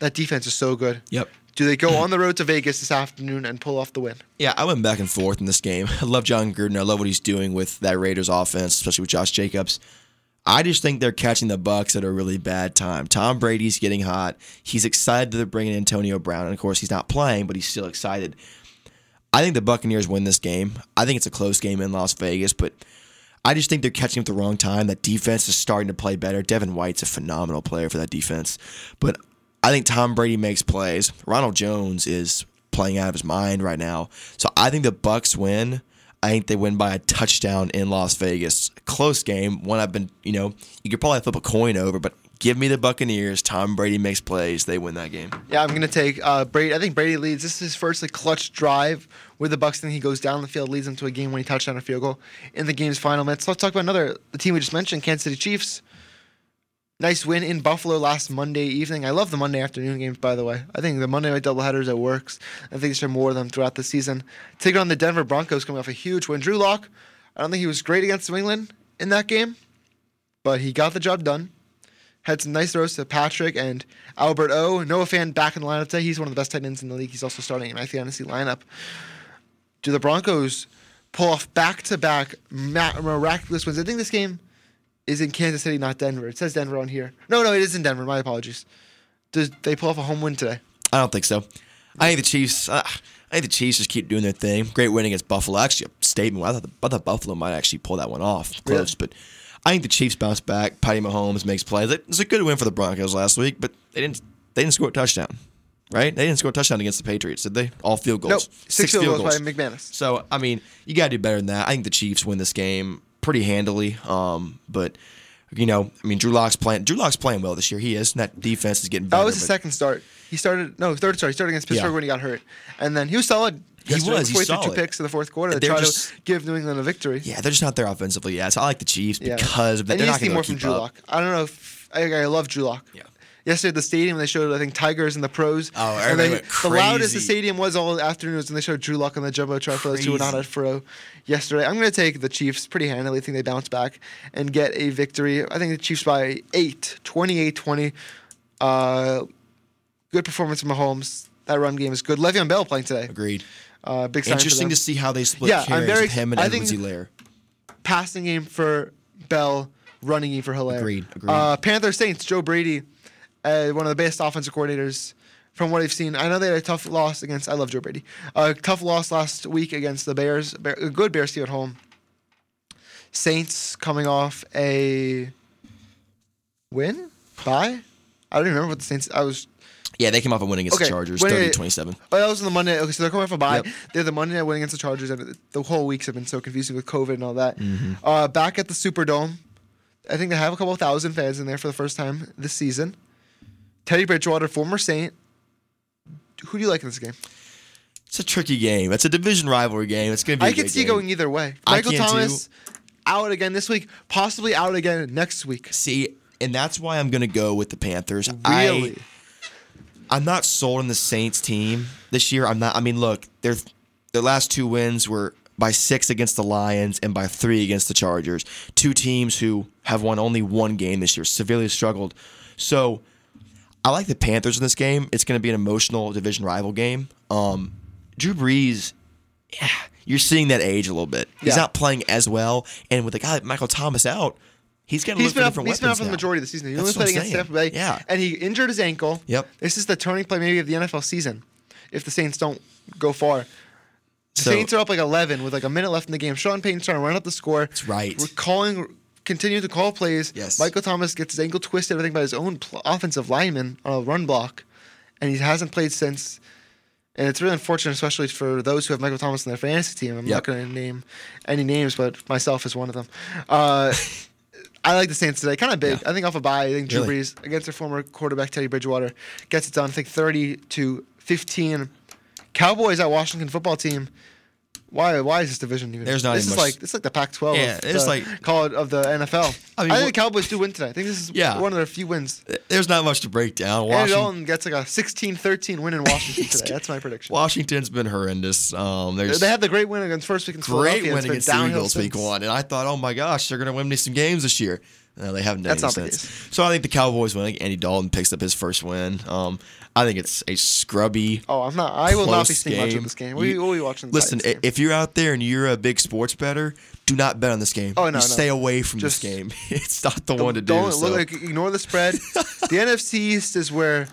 Speaker 1: that defense is so good.
Speaker 2: Yep.
Speaker 1: Do they go on the road to Vegas this afternoon and pull off the win?
Speaker 2: Yeah, I went back and forth in this game. I love Jon Gruden. I love what he's doing with that Raiders offense, especially with Josh Jacobs. I just think they're catching the Bucks at a really bad time. Tom Brady's getting hot. He's excited that they're bringing Antonio Brown, and of course he's not playing, but he's still excited. I think the Buccaneers win this game. I think it's a close game in Las Vegas, but I just think they're catching at the wrong time. That defense is starting to play better. Devin White's a phenomenal player for that defense, but I think Tom Brady makes plays. Ronald Jones is playing out of his mind right now. So I think the Bucks win. I think they win by a touchdown in Las Vegas. Close game. One I've been, you know, you could probably flip a coin over, but give me the Buccaneers. Tom Brady makes plays. They win that game.
Speaker 1: Yeah, I'm gonna take uh, Brady. I think Brady leads. This is his first like clutch drive with the Bucks. Then he goes down the field, leads them to a game when he touched touchdown a field goal in the game's final minutes. So Let's talk about another the team we just mentioned, Kansas City Chiefs. Nice win in Buffalo last Monday evening. I love the Monday afternoon games, by the way. I think the Monday night doubleheaders it works. I think there be more of them throughout the season. Taking on the Denver Broncos, coming off a huge win. Drew Lock, I don't think he was great against New England in that game, but he got the job done had some nice throws to Patrick and Albert O. Noah Fant back in the lineup today. He's one of the best tight ends in the league. He's also starting in my fantasy lineup. Do the Broncos pull off back to back miraculous wins? I think this game is in Kansas City, not Denver. It says Denver on here. No, no, it is in Denver. My apologies. Did they pull off a home win today?
Speaker 2: I don't think so. I think the Chiefs. Uh, I think the Chiefs just keep doing their thing. Great win against Buffalo. Actually, a statement. I thought, the, I thought Buffalo might actually pull that one off. Close,
Speaker 1: Really?
Speaker 2: but I think the Chiefs bounce back. Patty Mahomes makes plays. It was a good win for the Broncos last week, but they didn't. They didn't score a touchdown, right? They didn't score a touchdown against the Patriots, did they? All field goals.
Speaker 1: Nope. Six, field goals, by McManus.
Speaker 2: So I mean, you got to do better than that. I think the Chiefs win this game pretty handily. Um, but you know, I mean, Drew Lock's playing. Drew Lock's playing well this year. He is. And that defense is getting better.
Speaker 1: That was his second start. He started no third start. He started against Pittsburgh
Speaker 2: Yeah.
Speaker 1: when he got hurt, and then he was solid.
Speaker 2: He was, he's
Speaker 1: threw two picks in the fourth quarter to try
Speaker 2: just-
Speaker 1: to give New England a victory.
Speaker 2: Yeah, they're just not there offensively. Yeah, so I like the Chiefs
Speaker 1: Yeah.
Speaker 2: because of that.
Speaker 1: And
Speaker 2: They're not
Speaker 1: need to more from Drew. Lock. I don't know if I, I love Drew Lock.
Speaker 2: Yeah.
Speaker 1: Yesterday at the stadium, they showed I think Tigers and the pros.
Speaker 2: Oh,
Speaker 1: and they, the loudest the stadium was all afternoon was when they showed Drew Lock on the jumbotron for those who were not at Faurot yesterday. I'm going to take the Chiefs pretty handily. I think they bounce back and get a victory. I think the Chiefs by eight, 28-20. Uh, good performance from Mahomes. That run game is good. Le'Veon Bell playing today.
Speaker 2: Agreed.
Speaker 1: Uh, big
Speaker 2: Interesting to see how they split
Speaker 1: Yeah, I'm very
Speaker 2: with him and Edwards Helaire.
Speaker 1: passing game for Bell, running game for Helaire.
Speaker 2: Agreed, agreed.
Speaker 1: Uh, Panther Saints, Joe Brady, uh, one of the best offensive coordinators from what I've seen. I know they had a tough loss against. I love Joe Brady. A tough loss last week against the Bears. Bear, a good Bears team at home. Saints coming off a win, bye. I don't even remember what the Saints. I was.
Speaker 2: Yeah, they came off a win against
Speaker 1: Okay,
Speaker 2: the Chargers,
Speaker 1: wait,
Speaker 2: 30
Speaker 1: wait.
Speaker 2: 27.
Speaker 1: Oh, that was on the Monday. Okay, so they're coming off a bye.
Speaker 2: Yep.
Speaker 1: They're the Monday night win against the Chargers, and the whole weeks have been so confusing with COVID and all that.
Speaker 2: Mm-hmm.
Speaker 1: Uh, back at the Superdome, I think they have a couple thousand fans in there for the first time this season. Teddy Bridgewater, former Saint. Who do you like in this game?
Speaker 2: It's a tricky game. It's a division rivalry game. It's going to be
Speaker 1: I
Speaker 2: great
Speaker 1: see
Speaker 2: game.
Speaker 1: going either way. Michael
Speaker 2: can.
Speaker 1: Thomas out again this week, possibly out again next week.
Speaker 2: See, and that's why I'm going to go with the Panthers.
Speaker 1: Really?
Speaker 2: I, I'm not sold on the Saints team this year. I'm not. I mean, look, their their last two wins were by six against the Lions and by three against the Chargers. Two teams who have won only one game this year, severely struggled. So I like the Panthers in this game. It's going to be an emotional division rival game. Um, Drew Brees, yeah, you're seeing that age a little bit. He's
Speaker 1: Yeah.
Speaker 2: not playing as well, and with a guy like Michael Thomas out, he's going to look for
Speaker 1: up.
Speaker 2: different
Speaker 1: He's been
Speaker 2: weapons
Speaker 1: for the majority of the season. He
Speaker 2: That's
Speaker 1: only played against. Tampa Bay.
Speaker 2: Yeah.
Speaker 1: and he injured his ankle.
Speaker 2: Yep.
Speaker 1: This is the turning point maybe of the NFL season, if the Saints don't go far. The
Speaker 2: So-
Speaker 1: Saints are up like 11 with like a minute left in the game. Sean Payton's trying to run up the score. That's
Speaker 2: right.
Speaker 1: We're calling, continue to call plays.
Speaker 2: Yes.
Speaker 1: Michael Thomas gets his ankle twisted, I think, by his own pl- offensive lineman on a run block, and he hasn't played since. And it's really unfortunate, especially for those who have Michael Thomas in their fantasy team. I'm
Speaker 2: Yep.
Speaker 1: not going to name any names, but myself is one of them. Uh, I like the Saints today. Kind of big. I think off a bye. I think Drew
Speaker 2: Really?
Speaker 1: Brees against their former quarterback Teddy Bridgewater gets it done. I think 30 to 15. Cowboys at Washington football team. Why? Why is this division even?
Speaker 2: There's not
Speaker 1: This is
Speaker 2: much-
Speaker 1: like it's like the Pac-12.
Speaker 2: Yeah,
Speaker 1: of
Speaker 2: it's
Speaker 1: the
Speaker 2: like-
Speaker 1: call it of the NFL. I,
Speaker 2: mean, I
Speaker 1: think
Speaker 2: what-
Speaker 1: the Cowboys do win today. I think this is
Speaker 2: Yeah.
Speaker 1: one of their few wins.
Speaker 2: There's not much to break down.
Speaker 1: Andy
Speaker 2: Washington,
Speaker 1: Dalton gets like a 16-13 win in Washington today. That's my prediction.
Speaker 2: Washington's been horrendous. Um, there's
Speaker 1: They had the great win against first week in
Speaker 2: great win against the Eagles week one, and I thought, oh my gosh, they're going to win me some games this year. No, they haven't done
Speaker 1: That's
Speaker 2: any
Speaker 1: not the
Speaker 2: since. So I think the Cowboys win. I think Andy Dalton picks up his first win. Um, I think it's a scrubby.
Speaker 1: Oh, I'm not. I will not be
Speaker 2: close
Speaker 1: seeing much of
Speaker 2: game.
Speaker 1: this game. We
Speaker 2: You-
Speaker 1: will be watching. The
Speaker 2: Listen,
Speaker 1: Titans
Speaker 2: i-
Speaker 1: game.
Speaker 2: if you're out there and you're a big sports better, do not bet on this game.
Speaker 1: Oh, no,
Speaker 2: You
Speaker 1: no.
Speaker 2: stay away from
Speaker 1: Just-
Speaker 2: this game. It's not the one to do.
Speaker 1: Don't
Speaker 2: so.
Speaker 1: look like ignore the spread. the NFC East is where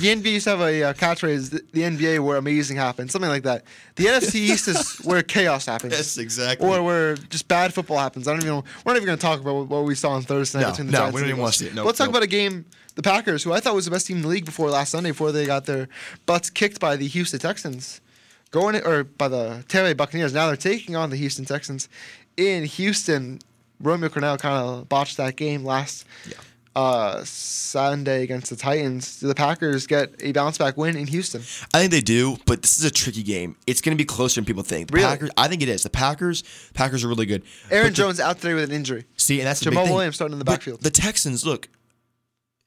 Speaker 1: the NBA used to have a uh, catchphrase. The, NBA where amazing happens, something like that. The NFC East is where chaos happens.
Speaker 2: Yes, exactly.
Speaker 1: Or where just bad football happens. I don't even. know. We're not even going to talk about what, we saw on Thursday night
Speaker 2: No,
Speaker 1: between the
Speaker 2: no,
Speaker 1: Giants
Speaker 2: we
Speaker 1: and
Speaker 2: don't even
Speaker 1: Eagles.
Speaker 2: wanna see it. Nope,
Speaker 1: let's talk
Speaker 2: nope.
Speaker 1: about a game. The Packers, who I thought was the best team in the league before last Sunday, before they got their butts kicked by the Houston Texans, going or by the Tampa Bay Buccaneers. Now they're taking on the Houston Texans in Houston. Romeo Crennel kind of botched that game last uh, Sunday against the Titans. Do the Packers get a bounce back win in Houston?
Speaker 2: I think they do, but this is a tricky game. It's going to be closer than people think. The
Speaker 1: Really?
Speaker 2: Packers, I think it is. The Packers, Packers are really good.
Speaker 1: Aaron
Speaker 2: But the-
Speaker 1: Jones out today with an injury.
Speaker 2: see, and that's the Jamaal.
Speaker 1: Williams starting in the backfield.
Speaker 2: The Texans, look,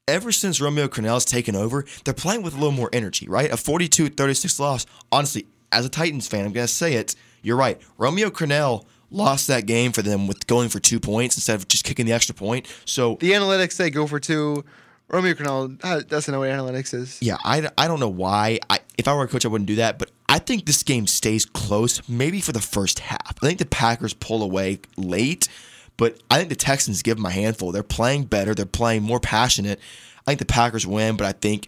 Speaker 2: ever since Romeo Crennel's taken over, they're playing with a little more energy, right? A 42-36 loss. Honestly, as a Titans fan, I'm going to say it. You're right. Romeo Crennel lost that game for them with going for two points instead of just kicking the extra point. So
Speaker 1: The analytics say go for two. Romeo Crennel doesn't know what analytics is.
Speaker 2: Yeah, I, I don't know why. I, if I were a coach, I wouldn't do that. But I think this game stays close, maybe for the first half. I think the Packers pull away late, but I think the Texans give them a handful. They're playing better. They're playing more passionate. I think the Packers win, but I think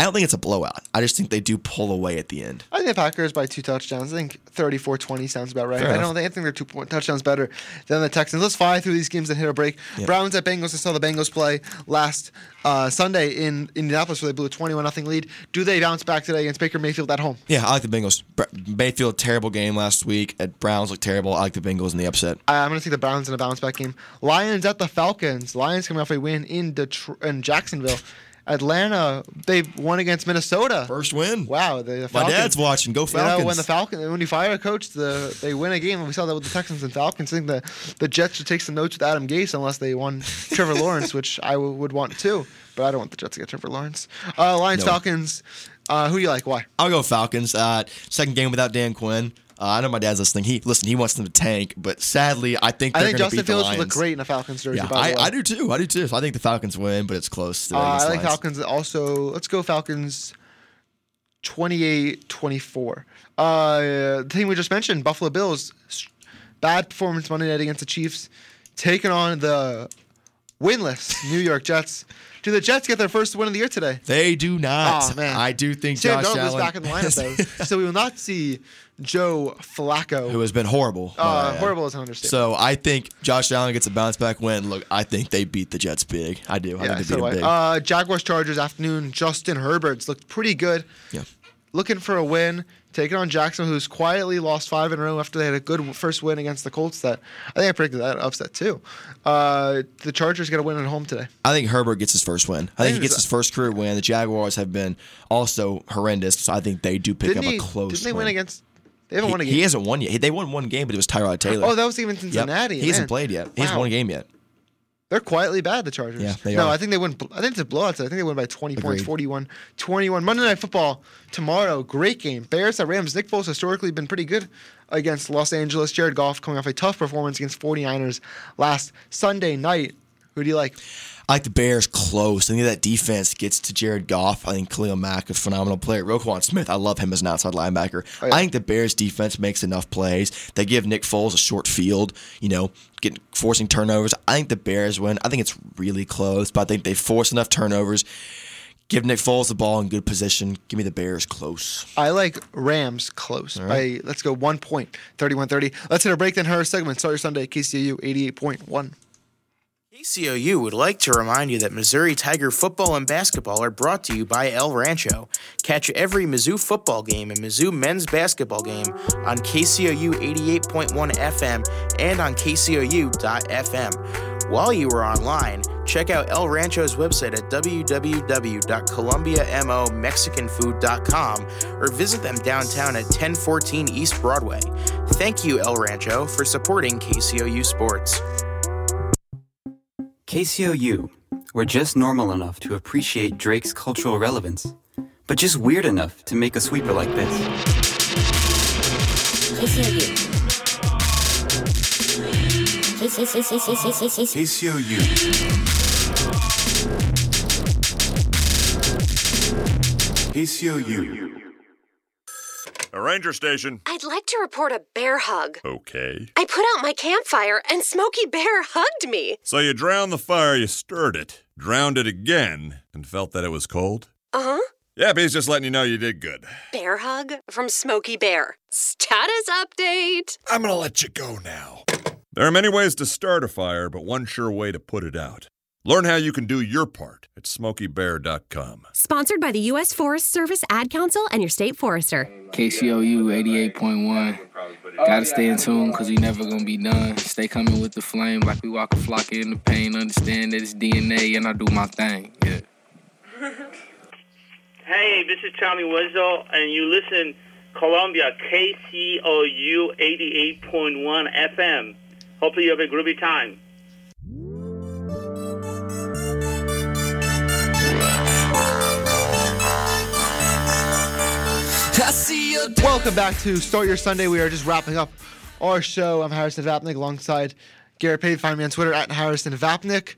Speaker 2: I don't think it's a blowout. I just think they do pull away at the end.
Speaker 1: I think the Packers by two touchdowns. I think 34-20 sounds about right. I don't think I think they're two touchdowns better than the Texans. Let's fly through these games and hit a break. Browns at Bengals. I saw the Bengals play last uh, Sunday in Indianapolis where they blew a 21 nothing lead. Do they bounce back today against Baker Mayfield at home?
Speaker 2: Yeah, I like the Bengals. Br- Mayfield terrible game last week. At Browns look terrible. I like the Bengals in the upset.
Speaker 1: I- I'm going to take the Browns in a bounce back game. Lions at the Falcons. Lions coming off a win in Detroit, in Jacksonville. Atlanta, they won against Minnesota.
Speaker 2: First win.
Speaker 1: Wow, the, the
Speaker 2: My dad's watching. Go
Speaker 1: You
Speaker 2: Falcons.
Speaker 1: know, when the Falcon, when you fire a coach, the they win a game. We saw that with the Texans and Falcons. I think the the Jets should take some notes with Adam Gase unless they won Trevor Lawrence, which I w- would want too. But I don't want the Jets to get Trevor Lawrence. Uh, Lions,
Speaker 2: No.
Speaker 1: Falcons. Uh, who do you like? Why?
Speaker 2: I'll go Falcons. Uh, second game without Dan Quinn. Uh, I know my dad's listening. He listen. He wants them to tank, but sadly, I think
Speaker 1: I
Speaker 2: they're
Speaker 1: think
Speaker 2: going to
Speaker 1: Justin Fields would look great in a Falcons jersey.
Speaker 2: Yeah,
Speaker 1: by
Speaker 2: I,
Speaker 1: the way.
Speaker 2: I do too. I do too. So I think the Falcons win, but it's close. To
Speaker 1: Uh, I like
Speaker 2: Lions.
Speaker 1: Falcons also. Let's go Falcons 28-24. Uh, the team we just mentioned, Buffalo Bills, bad performance Monday night against the Chiefs, taking on the winless New York Jets. Do the Jets get their first win of the year today?
Speaker 2: They do not.
Speaker 1: Oh, man.
Speaker 2: I do think
Speaker 1: Sam
Speaker 2: Josh
Speaker 1: Darnold is back in the lineup though, so we will not see Joe Flacco.
Speaker 2: who has been horrible.
Speaker 1: uh,
Speaker 2: might I add.
Speaker 1: horrible is an understatement.
Speaker 2: So I think Josh Allen gets a bounce back win. Look, I think they beat the Jets big. I do. I
Speaker 1: yeah,
Speaker 2: think they
Speaker 1: so
Speaker 2: beat
Speaker 1: do I.
Speaker 2: them big.
Speaker 1: Uh, Jaguars Chargers afternoon. Justin Herbert's looked pretty good.
Speaker 2: yeah.
Speaker 1: looking for a win, taking on Jackson, who's quietly lost five in a row after they had a good first win against the Colts. That I think I predicted that upset too. Uh, the Chargers got a win at home today.
Speaker 2: I think Herbert gets his first win. I think he gets his first career win. The Jaguars have been also horrendous, so I think they do pick up
Speaker 1: he?
Speaker 2: a close.
Speaker 1: Didn't they
Speaker 2: win
Speaker 1: win against? They haven't
Speaker 2: He,
Speaker 1: won a game.
Speaker 2: he hasn't won yet. They won one game, but it was Tyrod oh, Taylor.
Speaker 1: oh, that was even
Speaker 2: Yep.
Speaker 1: Cincinnati.
Speaker 2: He hasn't played yet. He hasn't won a game yet.
Speaker 1: They're quietly bad, the Chargers.
Speaker 2: Yeah, they
Speaker 1: no,
Speaker 2: are.
Speaker 1: I think they win. I think it's a blowout. today. I think they win by 20 points,
Speaker 2: Agreed.
Speaker 1: 41 21. Monday Night Football tomorrow. Great game. Bears at Rams. Nick Foles historically been pretty good against Los Angeles. Jared Goff coming off a tough performance against 49ers last Sunday night. Who do you like?
Speaker 2: I like the Bears close. I think that defense gets to Jared Goff. I think Khalil Mack, is a phenomenal player. Roquan Smith, I love him as an outside linebacker.
Speaker 1: Oh, yeah.
Speaker 2: I think the Bears defense makes enough plays. They give Nick Foles a short field, you know, getting forcing turnovers. I think the Bears win. I think it's really close, but I think they force enough turnovers. Give Nick Foles the ball in good position. Give me the Bears close.
Speaker 1: I like Rams close by let's go one point, 31-30. Let's hit a break then her segment. Start your Sunday KCU 88.1.
Speaker 9: KCOU would like to remind you that Missouri Tiger football and basketball are brought to you by El Rancho. Catch every Mizzou football game and Mizzou men's basketball game on KCOU 88.1 FM and on KCOU.FM. While you are online, check out El Rancho's website at www.columbiamomexicanfood.com or visit them downtown at 1014 East Broadway. Thank you, El Rancho, for supporting KCOU Sports.
Speaker 10: KCOU, we're just normal enough to appreciate Drake's cultural relevance, but just weird enough to make a sweeper like this.
Speaker 11: KCOU. KCOU. A ranger station.
Speaker 12: I'd like to report a bear hug.
Speaker 11: Okay.
Speaker 12: I put out my campfire and Smokey Bear hugged me.
Speaker 11: So you drowned the fire, you stirred it, drowned it again, and felt that it was cold?
Speaker 12: Uh huh.
Speaker 11: Yep, he's just letting you know you did good.
Speaker 12: Bear hug from Smokey Bear. Status update.
Speaker 11: I'm gonna let you go now. There are many ways to start a fire, but one sure way to put it out. Learn how you can do your part at smokeybear.com.
Speaker 13: Sponsored by the U.S. Forest Service Ad Council and your state forester.
Speaker 14: KCOU 88.1. Gotta stay in tune because we never gonna be done. Stay coming with the flame like we walk a flock in the pain. Understand that it's DNA and I do my thing. Yeah.
Speaker 15: Hey, this is Tommy Wenzel, and you listen Columbia KCOU 88.1 FM. Hopefully you have a groovy time.
Speaker 1: Welcome back to Start Your Sunday. We are just wrapping up our show. I'm Harrison Vapnik alongside Garrett Pave. Find me on Twitter at Harrison Vapnik.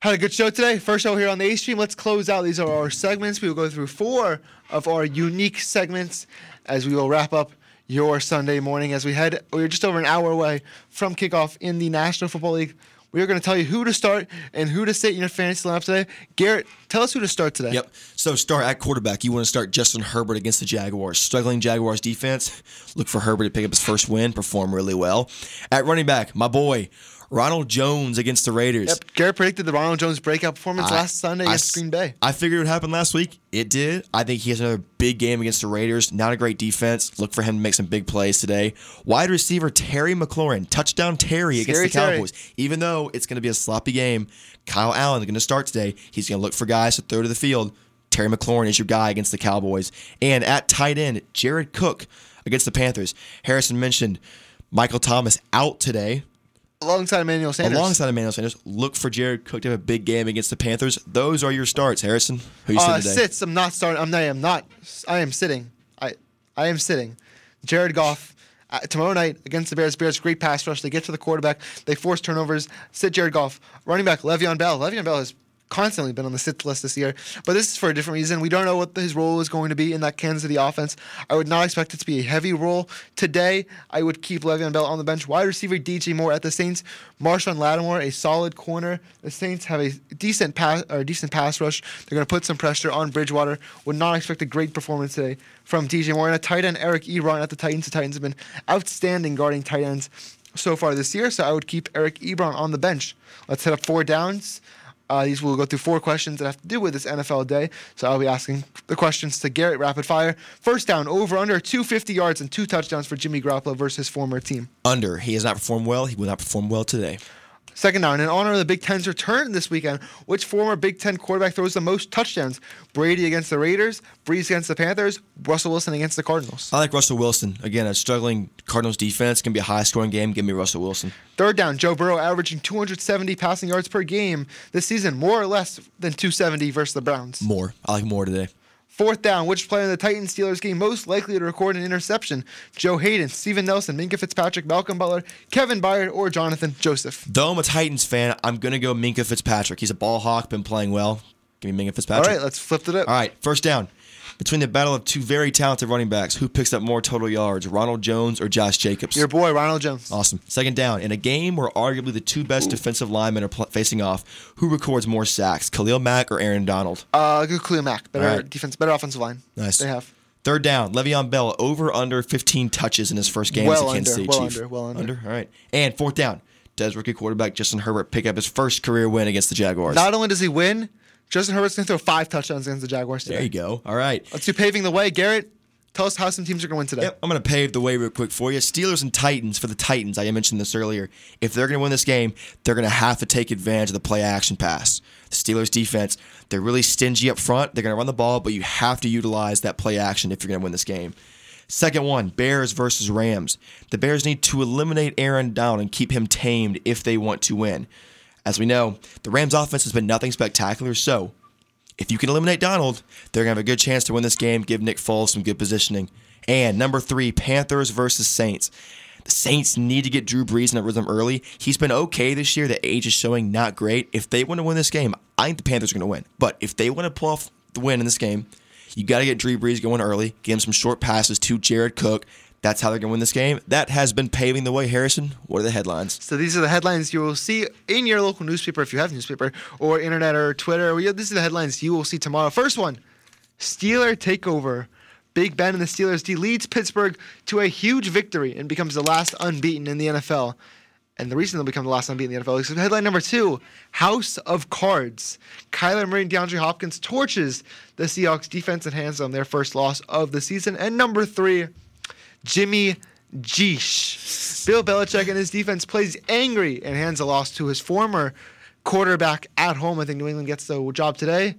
Speaker 1: Had a good show today. First show here on the A Stream. Let's close out. These are our segments. We will go through four of our unique segments as we will wrap up your Sunday morning as we head. We're just over an hour away from kickoff in the National Football League. We are going to tell you who to start and who to sit in your fantasy lineup today. Garrett, tell us who to start today.
Speaker 2: Yep. So start at quarterback. You want to start Justin Herbert against the Jaguars. Struggling Jaguars defense. Look for Herbert to pick up his first win. Perform really well. At running back, my boy Ronald Jones against the Raiders.
Speaker 1: Yep. Garrett predicted the Ronald Jones breakout performance
Speaker 2: I-
Speaker 1: last Sunday
Speaker 2: I
Speaker 1: against Green Bay.
Speaker 2: I figured it would happen last week. It did. I think he has another big game against the Raiders. Not a great defense. Look for him to make some big plays today. Wide receiver Terry McLaurin, touchdown Terry against
Speaker 1: Scary
Speaker 2: the
Speaker 1: Terry.
Speaker 2: Cowboys. Even though it's going to be a sloppy game, Kyle Allen is going to start today. He's going to look for guys to throw to the field. Terry McLaurin is your guy against the Cowboys. And at tight end, Jared Cook against the Panthers. Harrison mentioned Michael Thomas out today.
Speaker 1: Alongside Emmanuel Sanders.
Speaker 2: Alongside Emmanuel Sanders, look for Jared Cook to have a big game against the Panthers. Those are your starts, Harrison. Who you
Speaker 1: uh,
Speaker 2: sitting today?
Speaker 1: sits. I'm not starting. I'm, I am not. I am sitting. I I am sitting. Jared Goff uh, tomorrow night against the Bears. Bears great pass rush. They get to the quarterback. They force turnovers. Sit Jared Goff. Running back Le'Veon Bell. Le'Veon Bell has constantly been on the sit list this year, but this is for a different reason. We don't know what his role is going to be in that Kansas City offense. I would not expect it to be a heavy role today. I would keep Le'Veon Bell on the bench. Wide receiver DJ Moore at the Saints. Marshon Lattimore, a solid corner. The Saints have a decent pass or decent pass rush. They're going to put some pressure on Bridgewater. Would not expect a great performance today from DJ Moore and a tight end Eric Ebron at the Titans. The Titans have been outstanding guarding tight ends so far this year, so I would keep Eric Ebron on the bench. Let's hit up four downs. Uh, these will go through four questions that have to do with this NFL day. So I'll be asking the questions to Garrett rapid fire. First down, over under 250 yards and two touchdowns for Jimmy Garoppolo versus former team.
Speaker 2: Under. He has not performed well. He will not perform well today.
Speaker 1: Second down, in honor of the Big Ten's return this weekend, which former Big Ten quarterback throws the most touchdowns? Brady against the Raiders, Brees against the Panthers, Russell Wilson against the Cardinals.
Speaker 2: I like Russell Wilson. Again, a struggling Cardinals defense. can be a high scoring game. Give me Russell Wilson.
Speaker 1: Third down, Joe Burrow averaging 270 passing yards per game this season, more or less than 270 versus the Browns.
Speaker 2: More. I like more today.
Speaker 1: Fourth down, which player in the Titans Steelers game most likely to record an interception? Joe Haden, Steven Nelson, Minkah Fitzpatrick, Malcolm Butler, Kevin Byard, or Jonathan Joseph?
Speaker 2: Though I'm a Titans fan, I'm going to go Minkah Fitzpatrick. He's a ball hawk, been playing well. Give me Minkah Fitzpatrick.
Speaker 1: All right, let's flip it up.
Speaker 2: All right, first down. Between the battle of two very talented running backs, who picks up more total yards, Ronald Jones or Josh Jacobs?
Speaker 1: Your boy, Ronald Jones.
Speaker 2: Awesome. Second down. In a game where arguably the two best defensive linemen are pl- facing off, who records more sacks, Khalil Mack or Aaron Donald?
Speaker 1: Uh, good Khalil Mack. Better
Speaker 2: right.
Speaker 1: defense, better offensive line.
Speaker 2: Nice.
Speaker 1: They have.
Speaker 2: Third down. Le'Veon Bell over under 15 touches in his first game
Speaker 1: Well
Speaker 2: as a Kansas
Speaker 1: under,
Speaker 2: City
Speaker 1: well
Speaker 2: Chief.
Speaker 1: under, well under.
Speaker 2: All right. And fourth down. Does rookie quarterback Justin Herbert pick up his first career win against the Jaguars?
Speaker 1: Not only does he win, Justin Herbert's going to throw five touchdowns against the Jaguars today.
Speaker 2: there you go. All right.
Speaker 1: Let's do paving the way. Garrett, tell us how some teams are going to win today.
Speaker 2: Yep, I'm going to pave the way real quick for you. Steelers and Titans for the Titans. I mentioned this earlier. If they're going to win this game, they're going to have to take advantage of the play action pass. The Steelers defense, they're really stingy up front. They're going to run the ball, but you have to utilize that play action if you're going to win this game. Second one, Bears versus Rams. The Bears need to eliminate Aaron Donald and keep him tamed if they want to win. As we know, the Rams offense has been nothing spectacular, so if you can eliminate Donald, they're going to have a good chance to win this game, give Nick Foles some good positioning. And number three, Panthers versus Saints. The Saints need to get Drew Brees in a rhythm early. He's been okay this year. The age is showing not great. If they want to win this game, I think the Panthers are going to win. But if they want to pull off the win in this game, you got to get Drew Brees going early, give him some short passes to Jared Cook. That's how they're going to win this game. That has been paving the way. Harrison, what are the headlines?
Speaker 1: So these are the headlines you will see in your local newspaper if you have a newspaper or internet or Twitter. These are the headlines you will see tomorrow. First one: Steeler takeover. Big Ben and the Steelers D leads Pittsburgh to a huge victory and becomes the last unbeaten in the NFL. And the reason they'll become the last unbeaten in the NFL is headline number two: House of Cards. Kyler Murray and DeAndre Hopkins torches the Seahawks defense and hands them their first loss of the season. And number three: Jimmy Geesh. Bill Belichick and his defense plays angry and hands a loss to his former quarterback at home. I think New England gets the job today.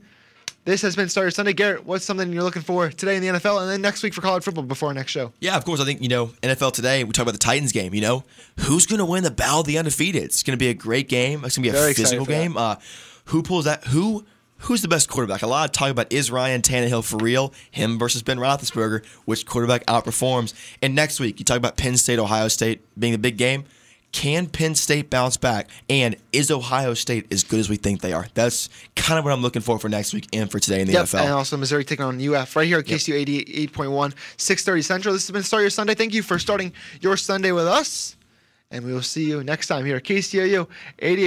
Speaker 1: This has been Starter Sunday. Garrett, what's something you're looking for today in the NFL and then next week for college football before our next show?
Speaker 2: Yeah, of course. I think, you know, NFL today, we talk about the Titans game, you know, who's going to win the battle of the undefeated? It's going to be a great game. It's going to be a
Speaker 1: Very
Speaker 2: physical game. Uh, who pulls that? Who? Who's the best quarterback? A lot of talk about is Ryan Tannehill for real? Him versus Ben Roethlisberger. Which quarterback outperforms? And next week, you talk about Penn State, Ohio State being the big game. Can Penn State bounce back? And is Ohio State as good as we think they are? That's kind of what I'm looking for for next week and for today in the
Speaker 1: Yep,
Speaker 2: NFL.
Speaker 1: and also Missouri taking on UF right here at KCU 88.1, 6:30 Central. This has been Start Your Sunday. Thank you for starting your Sunday with us, and we will see you next time here at KCU 88.